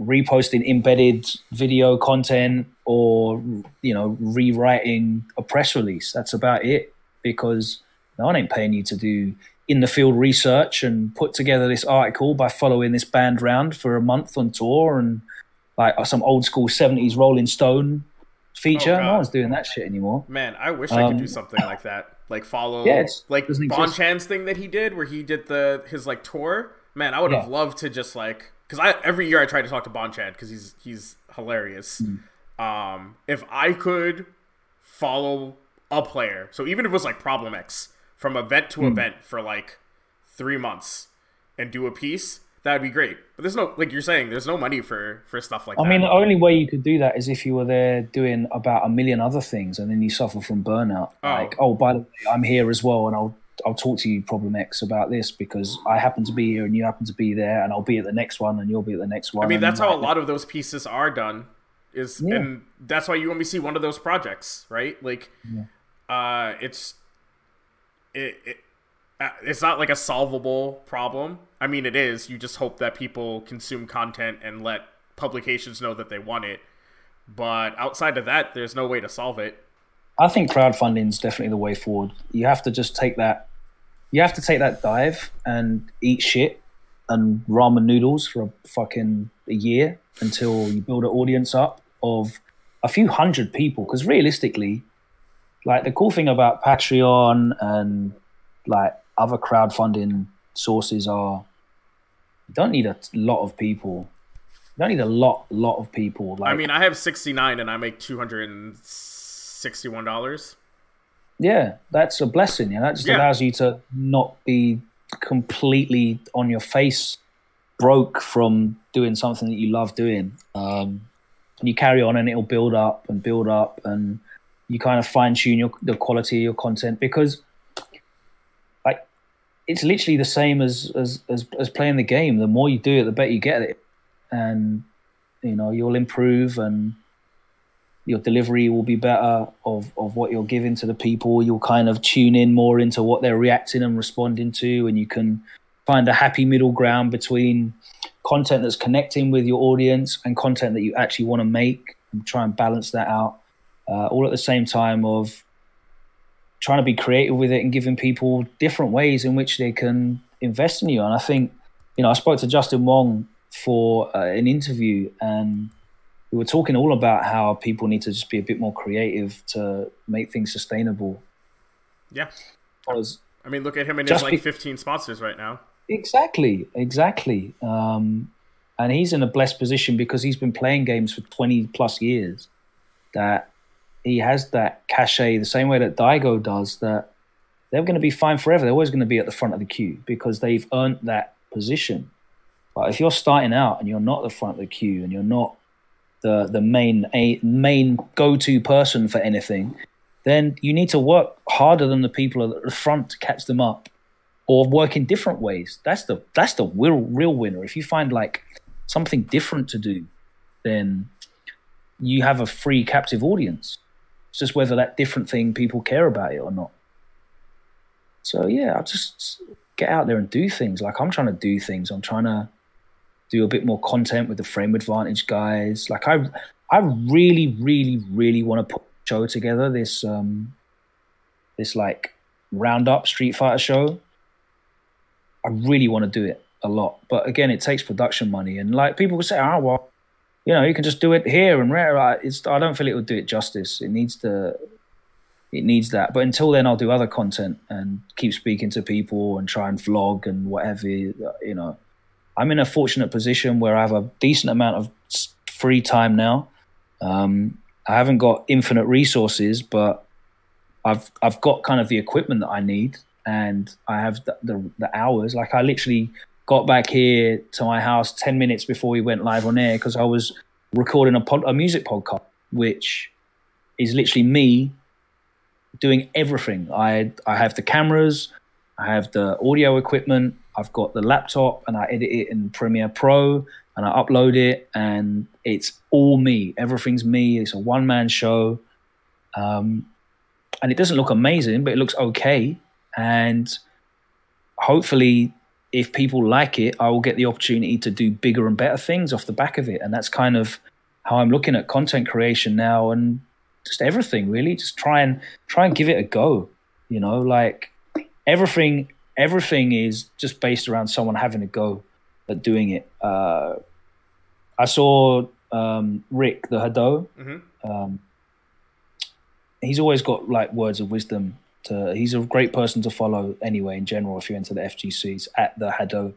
reposting embedded video content, or you know, rewriting a press release. That's about it. Because no one ain't paying you to do in the field research and put together this article by following this band round for a month on tour and like some old school 70s Rolling Stone feature. Oh, no one's doing that shit anymore. Man, I wish I could Um, do something like that. Like follow, Yeah, like Bon. Chan's thing that he did, where he did the his like tour. Man, I would have loved to just like because I every year I try to talk to Bon Chan because he's he's hilarious. Hmm. Um, if I could follow a player, so even if it was like Problem X from event to event for like three months and do a piece, that'd be great. But there's no like you're saying, there's no money for for stuff like I that. I mean, the only way you could do that is if you were there doing about a million other things and then you suffer from burnout. Oh. Like, oh, by the way, I'm here as well and I'll I'll talk to you problem X about this because I happen to be here and you happen to be there, and I'll be at the next one and you'll be at the next one. I mean, that's how a lot of those pieces are done. Is Yeah. and that's why you only see one of those projects, right? Like, uh, it's it, it uh, it's not like a solvable problem. I mean, it is. You just hope that people consume content and let publications know that they want it. But outside of that, there's no way to solve it. I think crowdfunding is definitely the way forward. You have to just take that. You have to take that dive and eat shit and ramen noodles for a fucking a year until you build an audience up of a few hundred people. Because realistically, like the cool thing about Patreon and like other crowdfunding sources are, you don't need a lot of people. You don't need a lot, lot of people. Like, I mean, I have 69 and I make $261. Yeah, that's a blessing. Yeah, that just Yeah. allows you to not be completely on your face, broke from doing something that you love doing. Um, and you carry on, and it'll build up and build up, and you kind of fine tune your the quality of your content because, like, it's literally the same as as as, as playing the game. The more you do it, the better you get it, and you know you'll improve and your delivery will be better of, of what you're giving to the people. You'll kind of tune in more into what they're reacting and responding to, and you can find a happy middle ground between content that's connecting with your audience and content that you actually want to make and try and balance that out. Uh, all at the same time of trying to be creative with it and giving people different ways in which they can invest in you. And I think, you know, I spoke to Justin Wong for uh, an interview and we were talking all about how people need to just be a bit more creative to make things sustainable. Yeah. Because I mean, look at him and his like be- 15 sponsors right now. exactly, exactly. Um, and he's in a blessed position because he's been playing games for 20 plus years. That he has that cachet the same way that Daigo does. That they're going to be fine forever. They're always going to be at the front of the queue because they've earned that position. But if you're starting out and you're not the front of the queue and you're not the the main a main go to person for anything, then you need to work harder than the people at the front to catch them up, or work in different ways. That's the that's the real real winner. If you find like something different to do, then you have a free captive audience. It's just whether that different thing people care about it or not. So yeah, I'll just get out there and do things. Like I'm trying to do things. I'm trying to do a bit more content with the frame advantage guys. Like I I really, really, really want to put a show together, this um this like roundup Street Fighter show. I really want to do it a lot. But again, it takes production money and like people will say, oh well, you know, you can just do it here and. Like, It's I don't feel it would do it justice. It needs to it needs that. But until then, I'll do other content and keep speaking to people and try and vlog and whatever. You know, I'm in a fortunate position where I have a decent amount of free time now. Um, I haven't got infinite resources, but I've I've got kind of the equipment that I need, and I have the the, the hours. Like I literally got back here to my house ten minutes before we went live on air because I was recording a pod, a music podcast, which is literally me doing everything. I I have the cameras, I have the audio equipment, I've got the laptop, and I edit it in Premiere Pro, and I upload it, and it's all me. Everything's me. It's a one man show, um, and it doesn't look amazing, but it looks okay. And hopefully, if people like it, I will get the opportunity to do bigger and better things off the back of it. And that's kind of how I'm looking at content creation now, and just everything really. Just try and try and give it a go. You know, like everything. Everything is just based around someone having a go at doing it. Uh, I saw um, Rick the Hado. Mhm. Um, he's always got like words of wisdom. To, he's a great person to follow anyway. In general, if you're into the FGCs at the Hado,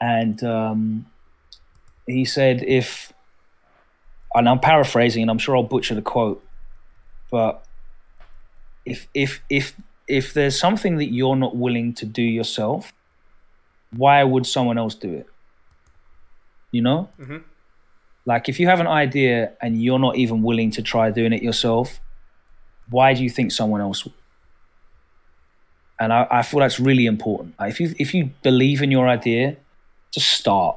and um, he said if, and I'm paraphrasing, and I'm sure I'll butcher the quote, but if if if if there's something that you're not willing to do yourself, why would someone else do it? You know, Mhm. like if you have an idea and you're not even willing to try doing it yourself, why do you think someone else? And I, I feel that's really important. If you if you believe in your idea, just start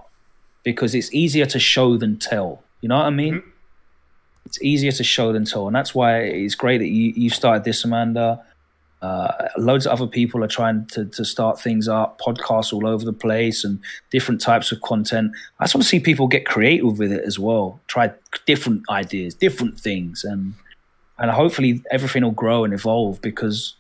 because it's easier to show than tell. You know what I mean? Mm-hmm. It's easier to show than tell, and that's why it's great that you you started this, Amanda. Uh, loads of other people are trying to, to start things up, podcasts all over the place, and different types of content. I just want to see people get creative with it as well. Try different ideas, different things, and and hopefully everything will grow and evolve because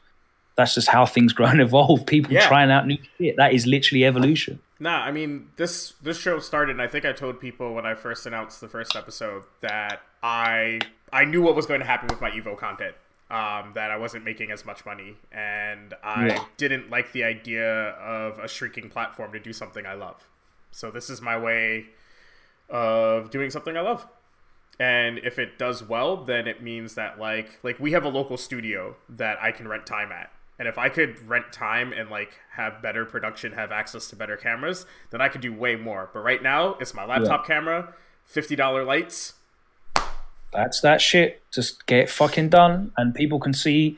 that's just how things grow and evolve. People yeah. trying out new shit. That is literally evolution. Nah, I mean this this show started. and I think I told people when I first announced the first episode that I I knew what was going to happen with my Evo content um, that I wasn't making as much money, and I yeah. didn't like the idea of a shrinking platform to do something I love. So this is my way of doing something I love. And if it does well, then it means that like like we have a local studio that I can rent time at. And if I could rent time and like have better production, have access to better cameras, then I could do way more. But right now, it's my laptop yeah. camera, fifty dollar lights, that's that shit. Just get fucking done, and people can see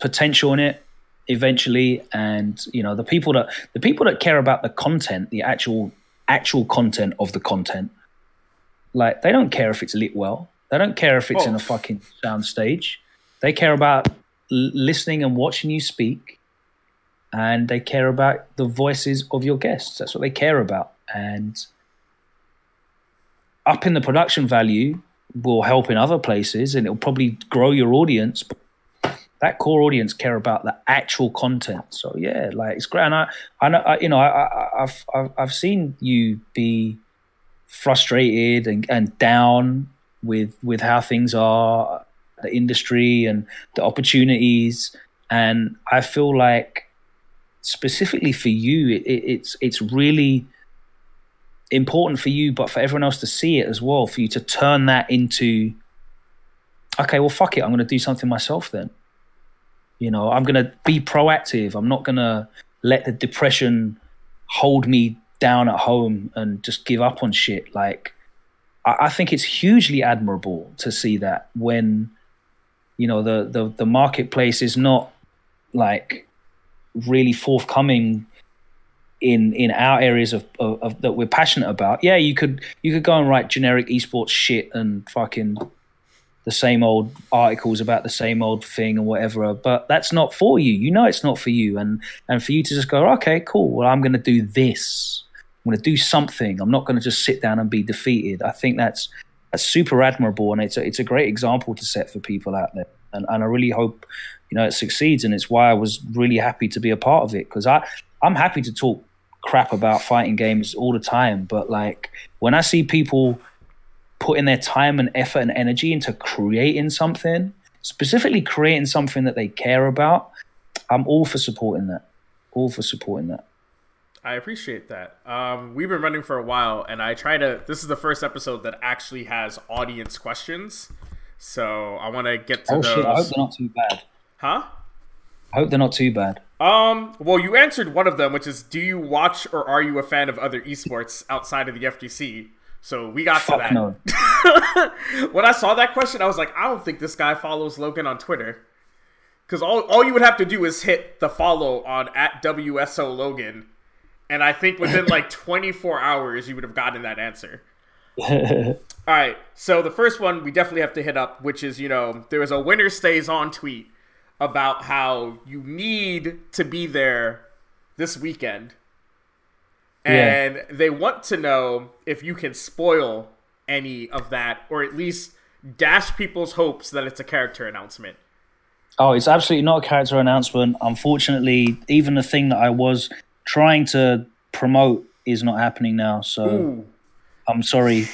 potential in it eventually. And you know, the people that the people that care about the content, the actual actual content of the content, like they don't care if it's lit well. They don't care if it's oh. in a fucking sound stage. They care about listening and watching you speak, and they care about the voices of your guests. That's what they care about, and up in the production value will help in other places and it'll probably grow your audience. But that core audience care about the actual content. So yeah, like it's great. And I, I know, I, you know, I, have I've, I've seen you be frustrated and, and down with with how things are, the industry and the opportunities. And I feel like specifically for you, it, it's it's really important for you, but for everyone else to see it as well, for you to turn that into, okay, well, fuck it, I'm going to do something myself then. You know, I'm going to be proactive. I'm not going to let the depression hold me down at home and just give up on shit. Like, I, I think it's hugely admirable to see that when, you know, the, the, the marketplace is not like really forthcoming in in our areas of, of, of, that we're passionate about, yeah, you could you could go and write generic esports shit and fucking the same old articles about the same old thing and whatever. But that's not for you. You know it's not for you. And and for you to just go, okay, cool. Well, I'm going to do this. I'm going to do something. I'm not going to just sit down and be defeated. I think that's that's super admirable, and it's a, it's a great example to set for people out there. And and I really hope you know it succeeds. And it's why I was really happy to be a part of it because I I'm happy to talk crap about fighting games all the time, but like when I see people putting their time and effort and energy into creating something, specifically creating something that they care about, I'm all for supporting that. All for supporting that. I appreciate that. Um, we've been running for a while, and I try to. This is the first episode that actually has audience questions, so I want to get to oh, those. Shit, I hope they're not too bad. Huh? I hope they're not too bad. Um, well, you answered one of them, which is, do you watch or are you a fan of other esports outside of the FGC? So we got Fuck to that. No. when I saw that question, I was like, I don't think this guy follows Logan on Twitter. Because all, all you would have to do is hit the follow on at WSO Logan. And I think within like 24 hours, you would have gotten that answer. all right. So the first one we definitely have to hit up, which is, you know, there was a winner stays on tweet about how you need to be there this weekend. And yeah. they want to know if you can spoil any of that or at least dash people's hopes that it's a character announcement. Oh, it's absolutely not a character announcement. Unfortunately, even the thing that I was trying to promote is not happening now. So Ooh. I'm sorry.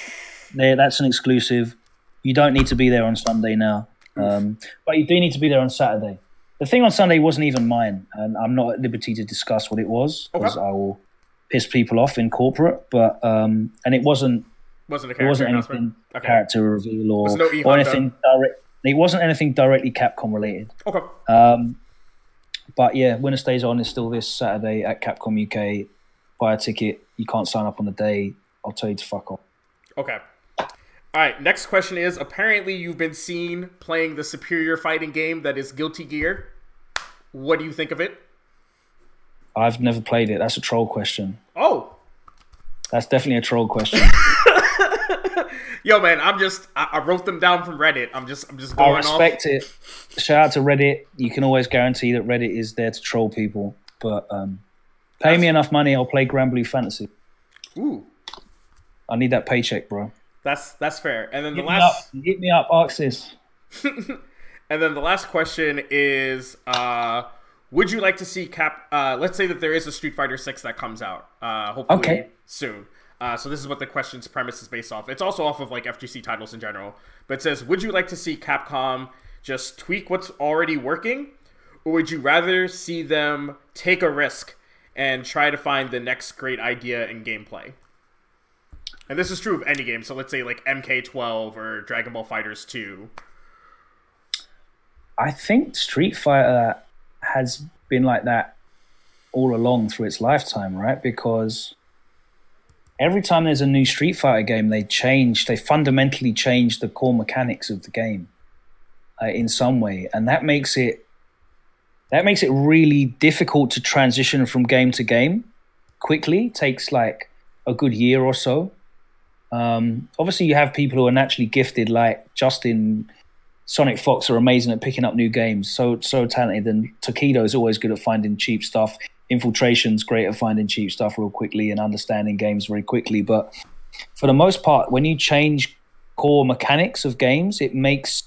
There, that's an exclusive. You don't need to be there on Sunday now. Um, but you do need to be there on Saturday. The thing on Sunday wasn't even mine, and I'm not at liberty to discuss what it was because okay. I will piss people off in corporate. But um, and it wasn't wasn't a character it wasn't anything okay. character reveal or, no or anything direct. It wasn't anything directly Capcom related. Okay. Um, but yeah, Winner Stays On is still this Saturday at Capcom UK. Buy a ticket. You can't sign up on the day. I'll tell you to fuck off. Okay. All right, next question is apparently you've been seen playing the superior fighting game that is Guilty Gear. What do you think of it? I've never played it. That's a troll question. Oh, That's definitely a troll question. yo, man, I'm just I, I wrote them down from Reddit. I'm just I'm just I going respect off. it. Shout out to Reddit. You can always guarantee that Reddit is there to troll people. But um, pay me enough money, I'll play Granblue Fantasy. Ooh, I need that paycheck, bro. that's that's fair. And then the Hit me up. last Hit me up, Arc Sys. and then the last question is uh would you like to see Cap uh let's say that there is a Street Fighter 6 that comes out uh hopefully Okay. soon. Uh, so this is what the question's premise is based off. It's also off of like FGC titles in general. But it says, would you like to see Capcom just tweak what's already working, or would you rather see them take a risk and try to find the next great idea in gameplay? And this is true of any game. So let's say like MK12 or Dragon Ball FighterZ 2. I think Street Fighter has been like that all along through its lifetime, right? Because every time there's a new Street Fighter game, they change, they fundamentally change the core mechanics of the game uh, in some way, and that makes it that makes it really difficult to transition from game to game quickly. It takes like a good year or so. Um, obviously, you have people who are naturally gifted, like Justin Sonic Fox are amazing at picking up new games. So so talented. And Tokido is always good at finding cheap stuff. Infiltration's great at finding cheap stuff real quickly and understanding games very quickly. But for the most part, when you change core mechanics of games, it makes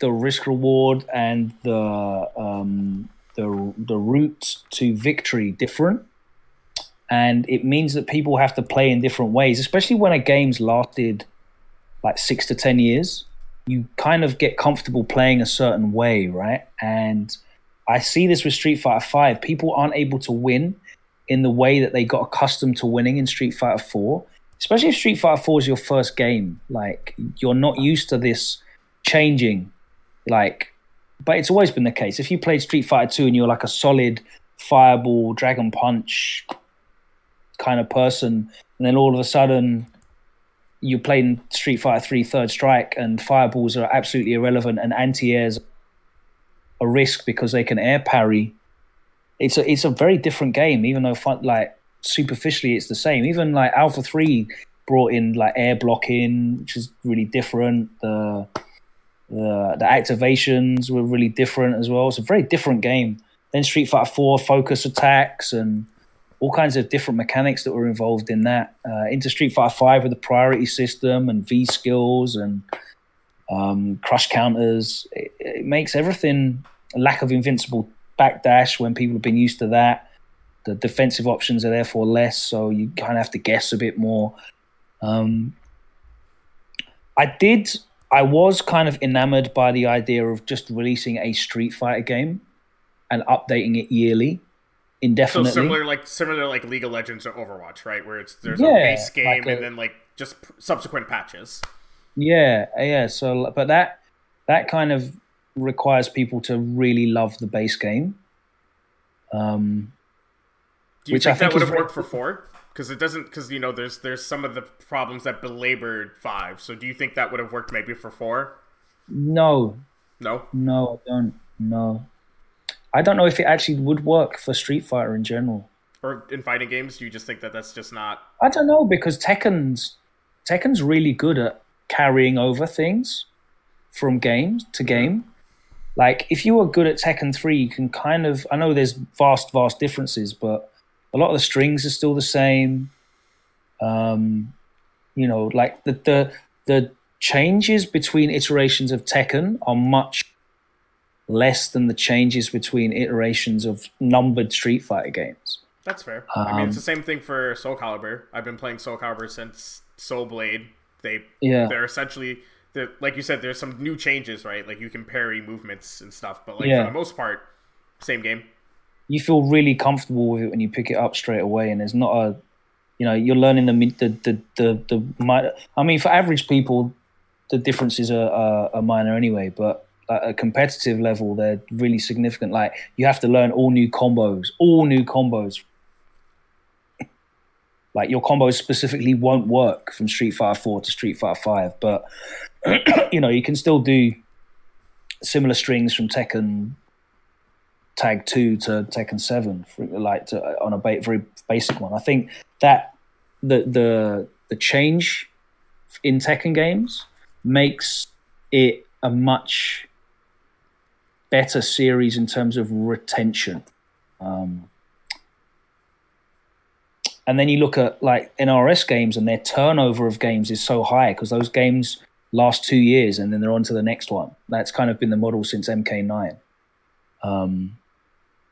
the risk reward and the um, the the route to victory different. And it means that people have to play in different ways, especially when a game's lasted like six to ten years you kind of get comfortable playing a certain way, right? And I see this with Street Fighter 5. People aren't able to win in the way that they got accustomed to winning in Street Fighter 4, especially if Street Fighter 4 is your first game. Like, you're not used to this changing. Like, but it's always been the case. If you played Street Fighter 2 and you're like a solid fireball, dragon punch kind of person, and then all of a sudden you're playing Street Fighter 3 Third Strike and fireballs are absolutely irrelevant and anti-airs a risk because they can air parry. It's a it's a very different game, even though like superficially it's the same. Even like Alpha 3 brought in like air blocking, which is really different. The the the activations were really different as well. It's a very different game. Then Street Fighter 4 focus attacks and all kinds of different mechanics that were involved in that. Uh, into Street Fighter Five with the priority system and V skills and um, crush counters, it, it makes everything lack of invincible backdash when people have been used to that. The defensive options are therefore less, so you kind of have to guess a bit more. Um, I did. I was kind of enamored by the idea of just releasing a Street Fighter game and updating it yearly indefinitely. So similar like similar like League of Legends or Overwatch, right? Where it's there's Yeah, a base game like a- and then like just p- subsequent patches. Yeah, yeah. So, but that that kind of requires people to really love the base game. Um, Do you Which I think that would have worked for four? Because it doesn't. Because you know, there's there's some of the problems that belabored five. So do you think that would have worked maybe for four? no, No. no, I don't. No, I don't know if it actually would work for Street Fighter in general. Or in fighting games, do you just think that that's just not? I don't know because Tekken's Tekken's really good at carrying over things from game to game. Like if you are good at Tekken 3, you can kind of I know there's vast, vast differences, but a lot of the strings are still the same. Um, you know, like the the the changes between iterations of Tekken are much less than the changes between iterations of numbered Street Fighter games. That's fair. I mean, it's Um, the same thing for Soul Calibur. I've been playing Soul Calibur since Soul Blade. They Yeah. they're essentially like you said. There's some new changes, right? Like you can parry movements and stuff, but like Yeah. for the most part, same game. you feel really comfortable with it when you pick it up straight away, and there's not a, you know, you're learning the the the the, the I mean, for average people, the differences are, are, are minor anyway, but at a competitive level, they're really significant. Like you have to learn all new combos, all new combos. Like your combos specifically won't work from Street Fighter Four to Street Fighter Five, but you know you can still do similar strings from Tekken Tag Two to Tekken Seven, for, like to, on a ba- very basic one. I think that the the the change in Tekken games makes it a much better series in terms of retention. Um, and then you look at like NRS games, and their turnover of games is so high because those games last two years, and then they're on to the next one. That's kind of been the model since MK9. Um,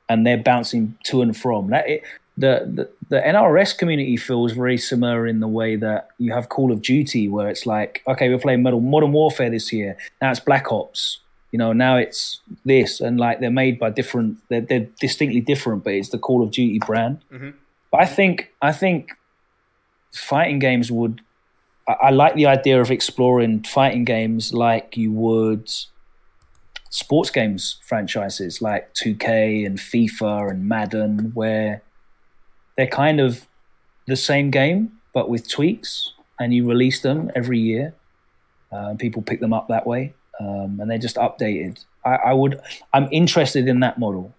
and they're bouncing to and from. That it, the, the the NRS community feels very similar in the way that you have Call of Duty, where it's like, okay, we're playing Modern Warfare this year. Now it's Black Ops. You know, now it's this, and like they're made by different. They're, they're distinctly different, but it's the Call of Duty brand. Mm-hmm. But I think I think fighting games would. I, I like the idea of exploring fighting games like you would sports games franchises like 2K and FIFA and Madden, where they're kind of the same game but with tweaks, and you release them every year. Uh, people pick them up that way, um, and they're just updated. I, I would. I'm interested in that model.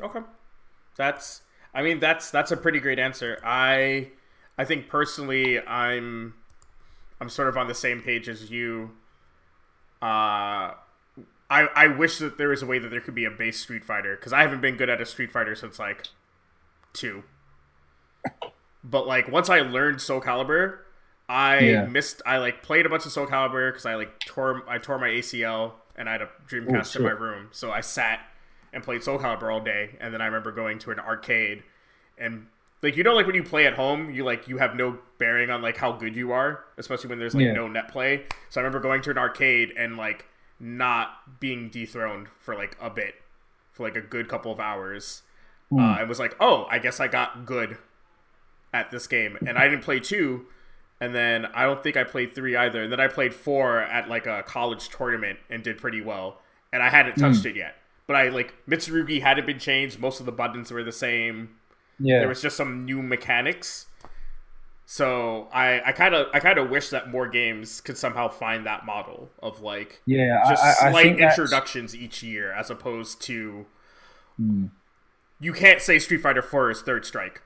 Okay. That's I mean that's that's a pretty great answer. I I think personally I'm I'm sort of on the same page as you. Uh I I wish that there was a way that there could be a base Street Fighter cuz I haven't been good at a Street Fighter since like 2. But like once I learned Soul Calibur, I Yeah. missed I like played a bunch of Soul Calibur cuz I like tore I tore my ACL and I had a Dreamcast in my room. So I sat and played Soul Calibur all day, and then I remember going to an arcade, and like you know, like when you play at home, you like you have no bearing on like how good you are, especially when there's like Yeah. no net play. So I remember going to an arcade and like not being dethroned for like a bit, for like a good couple of hours, uh, and was like, oh, I guess I got good at this game, and I didn't play two. And then I don't think I played three either. And then I played four at like a college tournament and did pretty well. And I hadn't touched it yet. But I like Mitsurugi hadn't been changed. Most of the buttons were the same. Yeah, There was just some new mechanics. So I I kind of I kind of wish that more games could somehow find that model of like yeah. just I, I, I slight think that's- introductions each year as opposed to Hmm. you can't say Street Fighter 4 is third strike.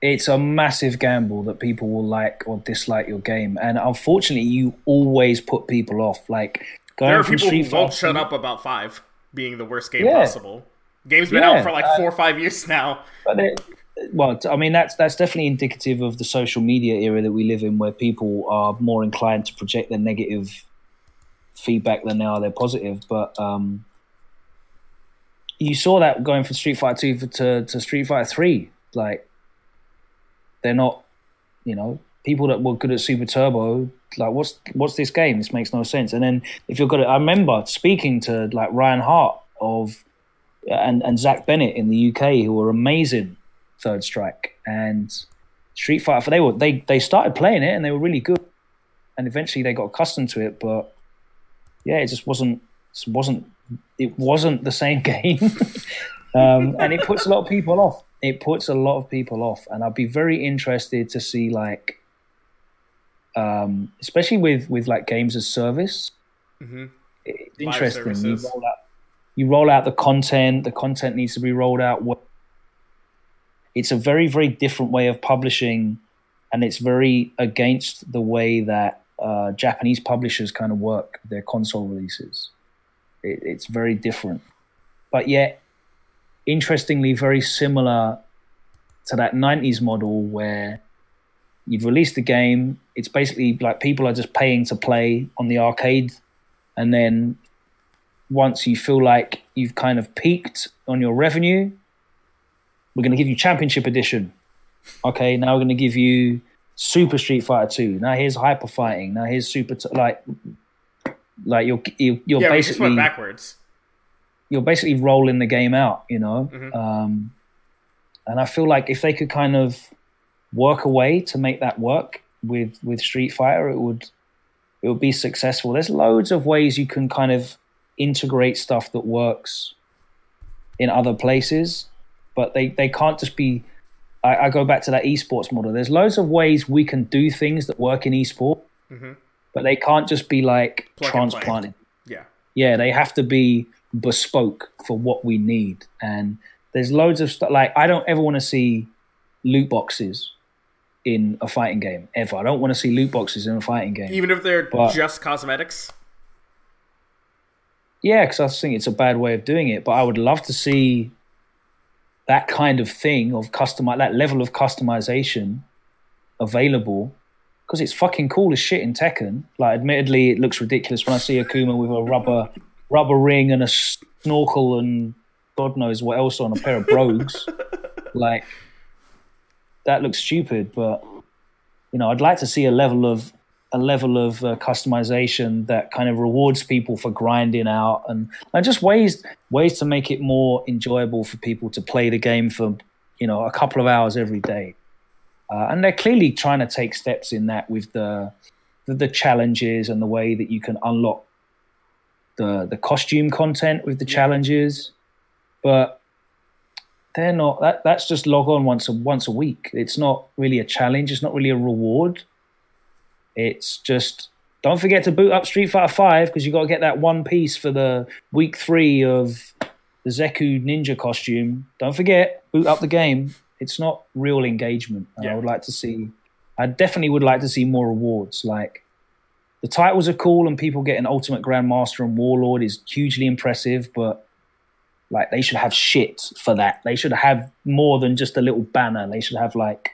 it's a massive gamble that people will like or dislike your game, and unfortunately, you always put people off. Like going There are from people Street who won't shut up about 5 being the worst game Yeah. possible. Game's been Yeah, out for like uh, 4 or 5 years now. But it, well, I mean that's that's definitely indicative of the social media era that we live in, where people are more inclined to project their negative feedback than they are their positive. But um, you saw that going from Street Fighter Two to, to Street Fighter Three. Like they're not, you know, people that were good at Super Turbo. Like, what's what's this game? This makes no sense. And then if you're good at, I remember speaking to like Ryan Hart of and and Zach Bennett in the UK who were amazing Third Strike and Street Fighter. For they were they they started playing it and they were really good, and eventually they got accustomed to it. But yeah, it just wasn't just wasn't it wasn't the same game, um, and it puts a lot of people off. It puts a lot of people off, and I'd be very interested to see like, um, especially with with like games as service. hmm It's Live interesting. You roll, out, you roll out the content. The content needs to be rolled out. It's a very, very different way of publishing, and it's very against the way that uh, Japanese publishers kind of work their console releases. It, it's very different, but yet, interestingly, very similar to that '90s model where you'd release the game. It's basically like people are just paying to play on the arcade and then once you feel like you've kind of peaked on your revenue, we're going to give you Championship Edition. Okay, now we're going to give you Super Street Fighter Two. Now here's Hyper Fighting. Now here's Super T- like like you're you're, you're Yeah, we just went basically backwards. you're basically rolling the game out, you know. Mhm. Um, and I feel like if they could kind of work a way to make that work with with Street Fighter, it would it would be successful. There's loads of ways you can kind of integrate stuff that works in other places, but they they can't just be. I, I go back to that esports model. There's loads of ways we can do things that work in esport, Mhm. but they can't just be like Plug transplanted Yeah. yeah, they have to be bespoke for what we need. And there's loads of stuff like I don't ever want to see loot boxes in a fighting game ever. I don't want to see loot boxes in a fighting game. Even if they're But- just cosmetics. Yeah, because I think it's a bad way of doing it. But I would love to see that kind of thing of custom, that level of customization available. Because it's fucking cool as shit in Tekken. Like, admittedly, it looks ridiculous when I see Akuma with a rubber rubber ring and a snorkel and God knows what else on a pair of brogues. like, that looks stupid. But you know, I'd like to see a level of a level of uh, customization that kind of rewards people for grinding out and, and just ways ways to make it more enjoyable for people to play the game for you know a couple of hours every day uh, and they're clearly trying to take steps in that with the, the the challenges and the way that you can unlock the the costume content with the challenges but they're not that that's just log on once a once a week it's not really a challenge it's not really a reward it's just don't forget to boot up Street Fighter Five because you got to get that one piece for the week three of the Zeku ninja costume. Don't forget, boot up the game. It's not real engagement. And I would like to see. I definitely would like to see more rewards. Like the titles are cool, and people getting Ultimate Grandmaster and Warlord is hugely impressive, but like they should have shit for that. They should have more than just a little banner. They should have like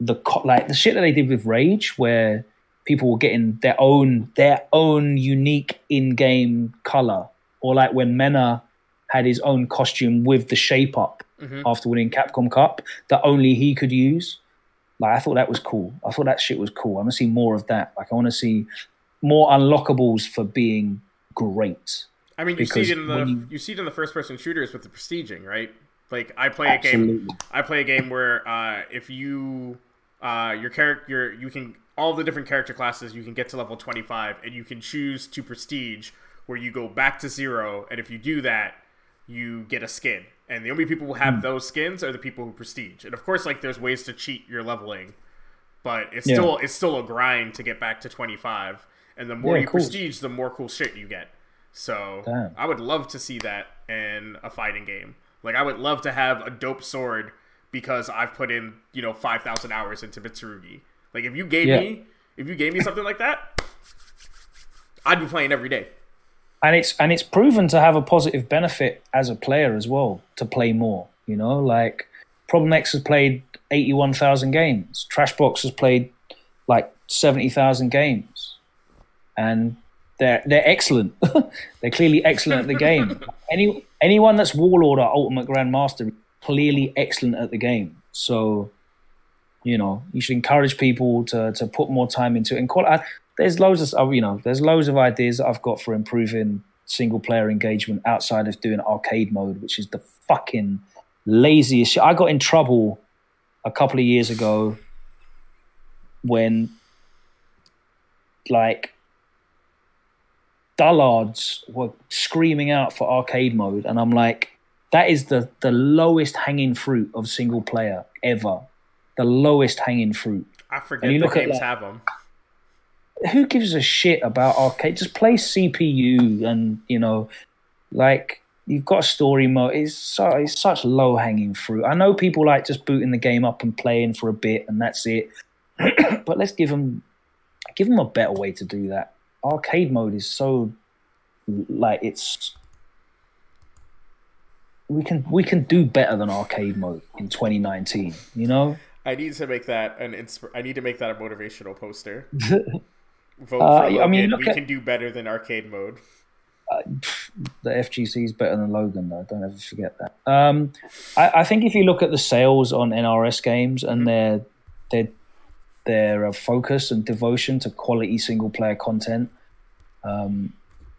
the co- like the shit that they did with Rage, where people were getting their own their own unique in-game color, or like when Mena had his own costume with the shape up mm-hmm. after winning Capcom Cup that only he could use. Like I thought that was cool. I thought that shit was cool. I want to see more of that. Like I want to see more unlockables for being great. I mean, you see it in the you... you- see it in the first person shooters with the prestiging, right? Like I play a game, I play a game where uh, if you uh, your character, you can all the different character classes, you can get to level twenty five, and you can choose to prestige, where you go back to zero, and if you do that, you get a skin. And the only people who have those skins are the people who prestige. And of course, like there's ways to cheat your leveling, but it's Yeah. still it's still a grind to get back to twenty five. And the more Yeah, you cool. prestige, the more cool shit you get. So Damn. I would love to see that in a fighting game. Like I would love to have a dope sword because I've put in you know five thousand hours into Mitsurugi. Like if you gave Yeah. me if you gave me something like that, I'd be playing every day. and it's and it's proven to have a positive benefit as a player as well to play more. You know, like Problem X has played eighty one thousand games. Trashbox has played like seventy thousand games, and they're they're excellent. they're clearly excellent at the game. Any anyone that's Warlord or Ultimate Grandmaster clearly excellent at the game. So. You know, you should encourage people to, to put more time into it. And call, I, there's loads of uh, you know there's loads of ideas that I've got for improving single player engagement outside of doing arcade mode, which is the fucking laziest shit. I got in trouble a couple of years ago when like dullards were screaming out for arcade mode and I'm like that is the the lowest hanging fruit of single player ever. The lowest hanging fruit I forget you the look at games that- have them. who gives a shit about arcade? Just play CPU and you know, like you've got a story mode. It's so it's such low hanging fruit. I know people like just booting the game up and playing for a bit and that's it. but let's give them give them a better way to do that. Arcade mode is so like it's we can we can do better than arcade mode in 2019. You know. I need to make that an insp- I need to make that a motivational poster. Vote Uh, for I mean, look we at- can do better than arcade mode. the FGC is better than Logan, though. Don't ever forget that. Um, I, I think if you look at the sales on NRS games and their their their uh, focus and devotion to quality single player content, um,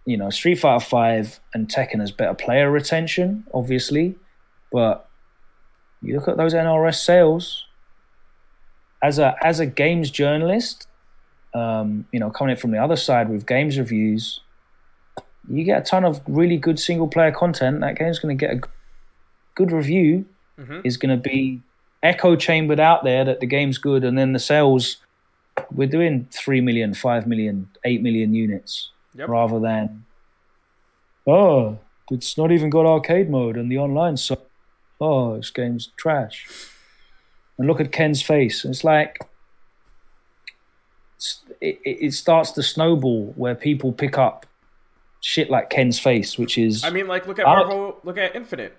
you know, Street Fighter Five and Tekken has better player retention, obviously, but you look at those NRS sales. As a as a games journalist, um, you know, coming in from the other side with games reviews, you get a ton of really good single player content. That game's going to get a good review. Is going to be echo chambered out there that the game's good, and then the sales. We're doing 3 million, 5 million, 8 million units Yep. rather than, oh, it's not even got arcade mode and the online so oh this game's trash and look at ken's face it's like it's- it, it starts to snowball where people pick up shit like ken's face which is I mean, like look at Marvel, look at Infinite.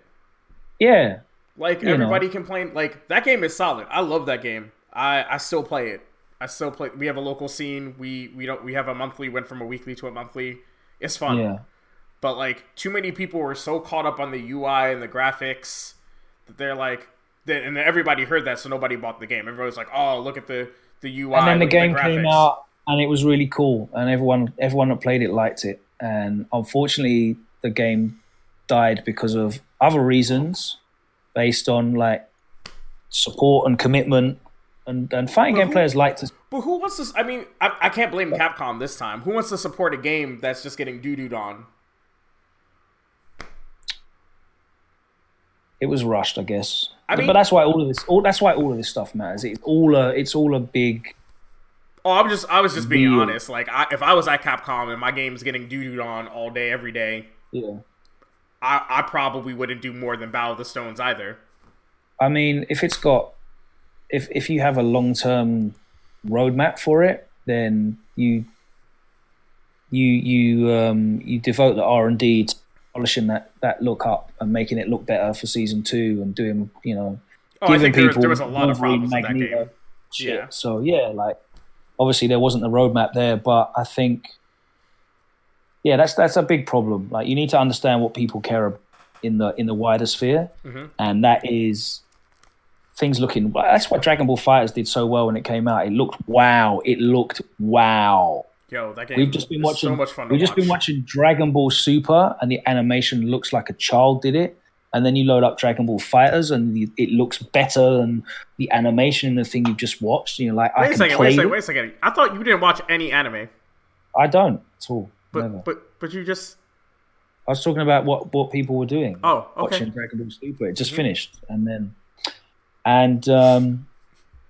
yeah Like you know. everybody complained. Like that game is solid. I love that game. I I still play it. I still play. We have a local scene. We we don't. We have a monthly. Went from a weekly to a monthly. It's fun. yeah But like too many people were so caught up on the UI and the graphics that they're like, that, and everybody heard that, so nobody bought the game. Everybody was like, "Oh, look at the the UI." and then the game came out and it was really cool and everyone everyone that played it liked it and unfortunately the game died because of other reasons based on like support and commitment and, and fighting game who- players like to But who wants to? I mean, I, I can't blame Capcom this time. Who wants to support a game that's just getting doo dooed on? it was rushed i guess I mean- but that's why all of this all that's why all of this stuff matters it's all a it's all a big Oh, I'm just I was just being honest. Like, I, if I was at Capcom and my game's getting doo dooed on all day, every day, yeah I, I probably wouldn't do more than Battle of the Stones either. I mean, if it's got, if if you have a long term roadmap for it, then you you you um you devote the R and D to polishing that that look up and making it look better for season two and doing you know Oh, giving think there, people there was a lot of problems with that game. shit. Yeah. So yeah, like obviously there wasn't the roadmap there, but I think yeah, that's that's a big problem. Like you need to understand what people care about in the in the wider sphere, Mm-hmm. and that is things looking. That's what Dragon Ball FighterZ did so well when it came out. It looked wow. It looked wow. Yo, that game. We've just been watching. so much fun. We've just watch. been watching Dragon Ball Super, and the animation looks like a child did it. And then you load up Dragon Ball FighterZ, and the, it looks better than the animation in the thing you've just watched. And you're like, Wait a can second. play. Wait a second. Wait a second. I thought you didn't watch any anime, I don't at all. But Never. but but you just. I was talking about what what people were doing. Oh, okay. Mm-hmm. watching Dragon Ball Super. It just finished, and then, and um,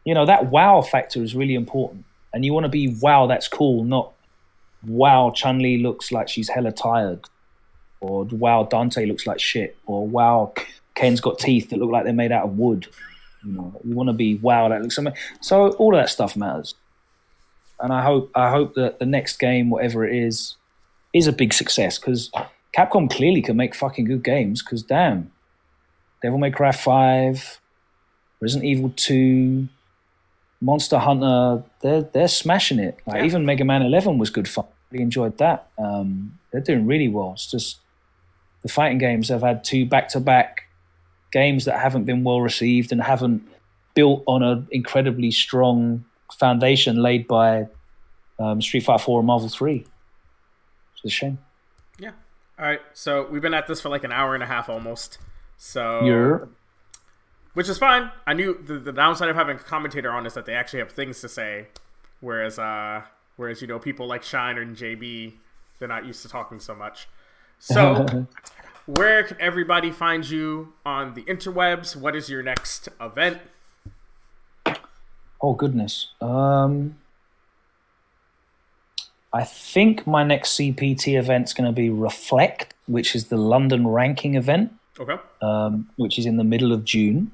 you know that wow factor is really important. And you want to be wow, that's cool, not wow. Chun Li looks like she's hella tired, or wow, Dante looks like shit, or wow, Ken's got teeth that look like they're made out of wood. You know, you want to be wow, that looks amazing. So all of that stuff matters. And I hope I hope that the next game, whatever it is, is a big success because Capcom clearly can make fucking good games. Because damn, Devil May Cry Five, Resident Evil Two, Monster Hunter, they're they're smashing it. Like Yeah. even Mega Man Eleven was good fun. Really enjoyed that. Um, they're doing really well. It's just the fighting games have had two back to back games that haven't been well received and haven't built on an incredibly strong foundation laid by um, Street Fighter Four and Marvel Three. It's a shame. Yeah. All right. So we've been at this for like an hour and a half almost. So which is fine. I knew the, the downside of having a commentator on is that they actually have things to say, whereas uh, whereas you know people like Shine and JB, they're not used to talking so much. So where can everybody find you on the interwebs? What is your next event? Oh goodness. Um, I think my next CPT event's going to be Reflect, which is the London ranking event, Okay. um, which is in the middle of June,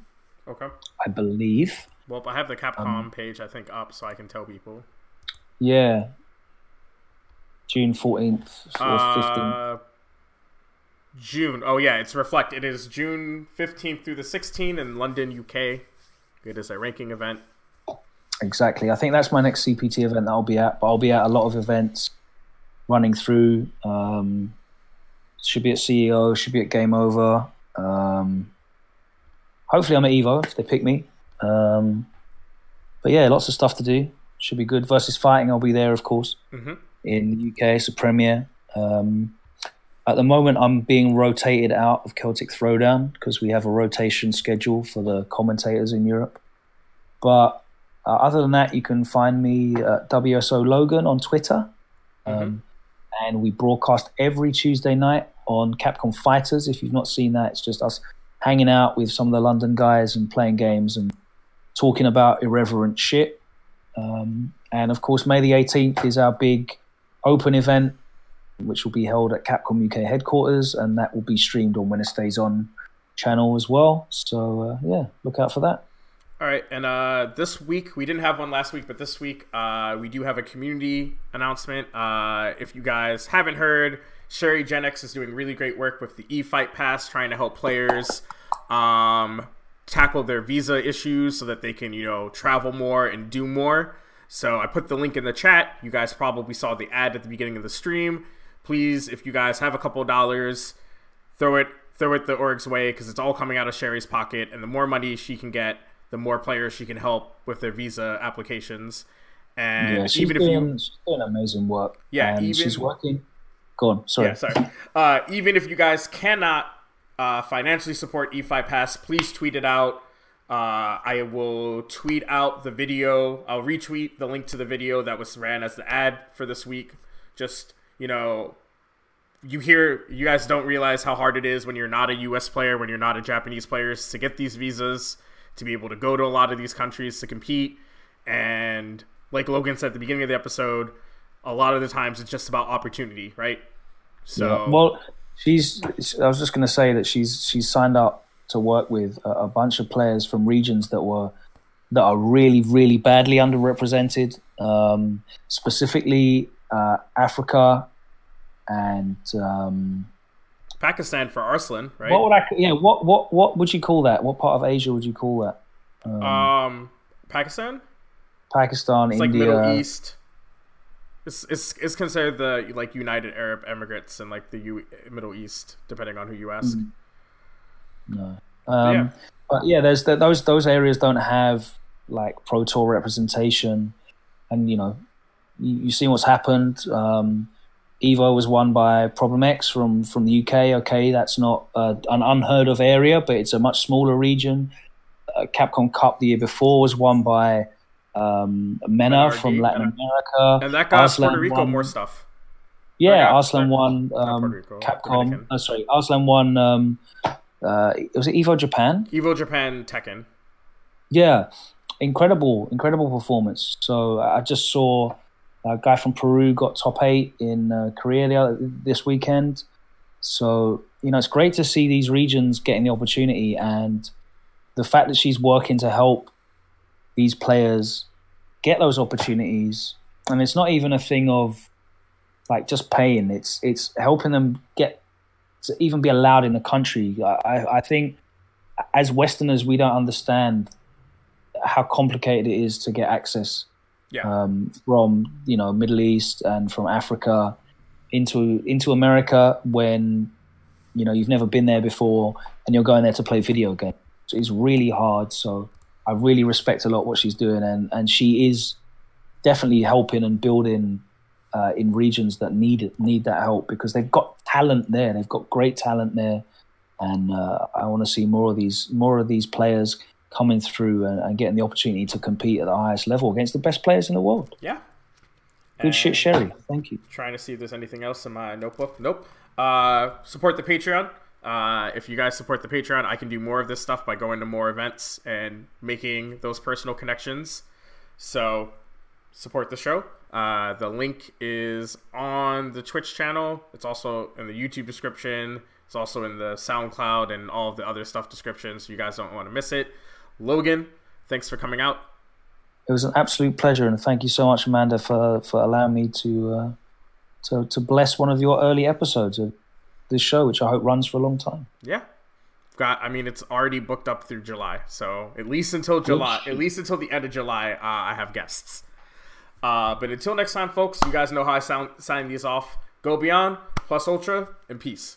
Okay. I believe. Well, I have the Capcom Um, page I think up, so I can tell people. Yeah, June fourteenth or fifteenth. Uh, June. Oh yeah, it's reflect. It is June fifteenth through the sixteenth in London, UK. It is a ranking event. Exactly. I think that's my next CPT event that I'll be at. But I'll be at a lot of events running through. Um, should be at CEO. Should be at Game Over. Um, hopefully, I'm at Evo if they pick me. Um, but yeah, lots of stuff to do. Should be good. Versus fighting, I'll be there, of course. Mhm. In the UK, it's a premiere. Um, at the moment, I'm being rotated out of Celtic Throwdown because we have a rotation schedule for the commentators in Europe. But uh, other than that, you can find me at WSO Logan on Twitter. Um, and we broadcast every Tuesday night on Capcom Fighters. If you've not seen that, it's just us hanging out with some of the London guys and playing games and talking about irreverent shit. Um, and of course, May the 18th is our big open event which will be held at Capcom UK headquarters, and that will be streamed on Winner Stays On channel as well. So uh, yeah, look out for that. All right, and uh, this week we didn't have one last week, but this week uh, we do have a community announcement. Uh, if you guys haven't heard, Sherry Genix is doing really great work with the E-Fight Pass, trying to help players um, tackle their visa issues so that they can, you know, travel more and do more. So I put the link in the chat. You guys probably saw the ad at the beginning of the stream. Please, if you guys have a couple dollars, throw it throw it the org's way because it's all coming out of Sherry's pocket, and the more money she can get the more players she can help with their visa applications. And yeah, she's even doing, if you, she's doing amazing work. Yeah, and even- she's working. Go on, sorry. yeah, sorry. Uh, even if you guys cannot uh, financially support eFight Pass, please tweet it out. Uh, I will tweet out the video. I'll retweet the link to the video that was ran as the ad for this week. Just you know, you hear you guys don't realize how hard it is when you're not a U.S. player, when you're not a Japanese player, to get these visas, to be able to go to a lot of these countries to compete. And like Logan said at the beginning of the episode, a lot of the times it's just about opportunity, right? So Yeah. Well, she's. I was just going to say that she's she's signed up to work with a, a bunch of players from regions that were that are really really badly underrepresented, um, specifically uh, Africa and. Um, Pakistan for Arslan, right? What would I? Yeah. What what what would you call that? What part of Asia would you call that? Um, um, Pakistan, Pakistan, it's like India. Middle East. It's, it's, it's considered the like United Arab Emirates and like the U- Middle East, depending on who you ask. No. Um, yeah. But yeah, there's th those those areas don't have like pro tour representation, and you know, you, seen what's happened. Um, Evo was won by Problem X from from the UK. Okay, that's not uh, an unheard of area, but it's a much smaller region. Uh, Capcom Cup the year before was won by um, Mena from Latin America. And that got Arslan Puerto Rico won- more stuff. Yeah, Or Arslan won um, Capcom. Oh, sorry, Arslan won. Um, uh, was it Evo Japan? Evo Japan Tekken. Yeah, incredible, incredible performance. So I just saw a guy from Peru got top eight in uh, this weekend. So you know it's great to see these regions getting the opportunity, and the fact that she's working to help these players get those opportunities. And it's not even a thing of like just paying; it's it's helping them get to even be allowed in the country. I- I think as Westerners, we don't understand how complicated it is to get access Yeah. um, from you know Middle East and from Africa into into America when you know you've never been there before and you're going there to play video games. So it's really hard. So I really respect a lot what she's doing, and and she is definitely helping and building uh, in regions that need need that help because they've got talent there. They've got great talent there, and uh, I want to see more of these more of these players coming through and, and getting the opportunity to compete at the highest level against the best players in the world. Yeah. Good shit, Sherry. Thank you. trying to see if there's anything else in my notebook. Nope. Uh, support the Patreon. Uh, if you guys support the Patreon, I can do more of this stuff by going to more events and making those personal connections. So support the show. Uh, the link is on the Twitch channel. It's also in the YouTube description. It's also in the SoundCloud and all of the other stuff descriptions. So you guys don't want to miss it. Logan, thanks for coming out. It was an absolute pleasure, and thank you so much, Amanda, for, for allowing me to, uh, to to bless one of your early episodes of this show, which I hope runs for a long time. Yeah. Got. I mean, it's already booked up through July, so at least until July, at least until the end of July, uh, I have guests. Uh, but until next time, folks, you guys know how I sound, sign these off. Go beyond, plus ultra, and peace.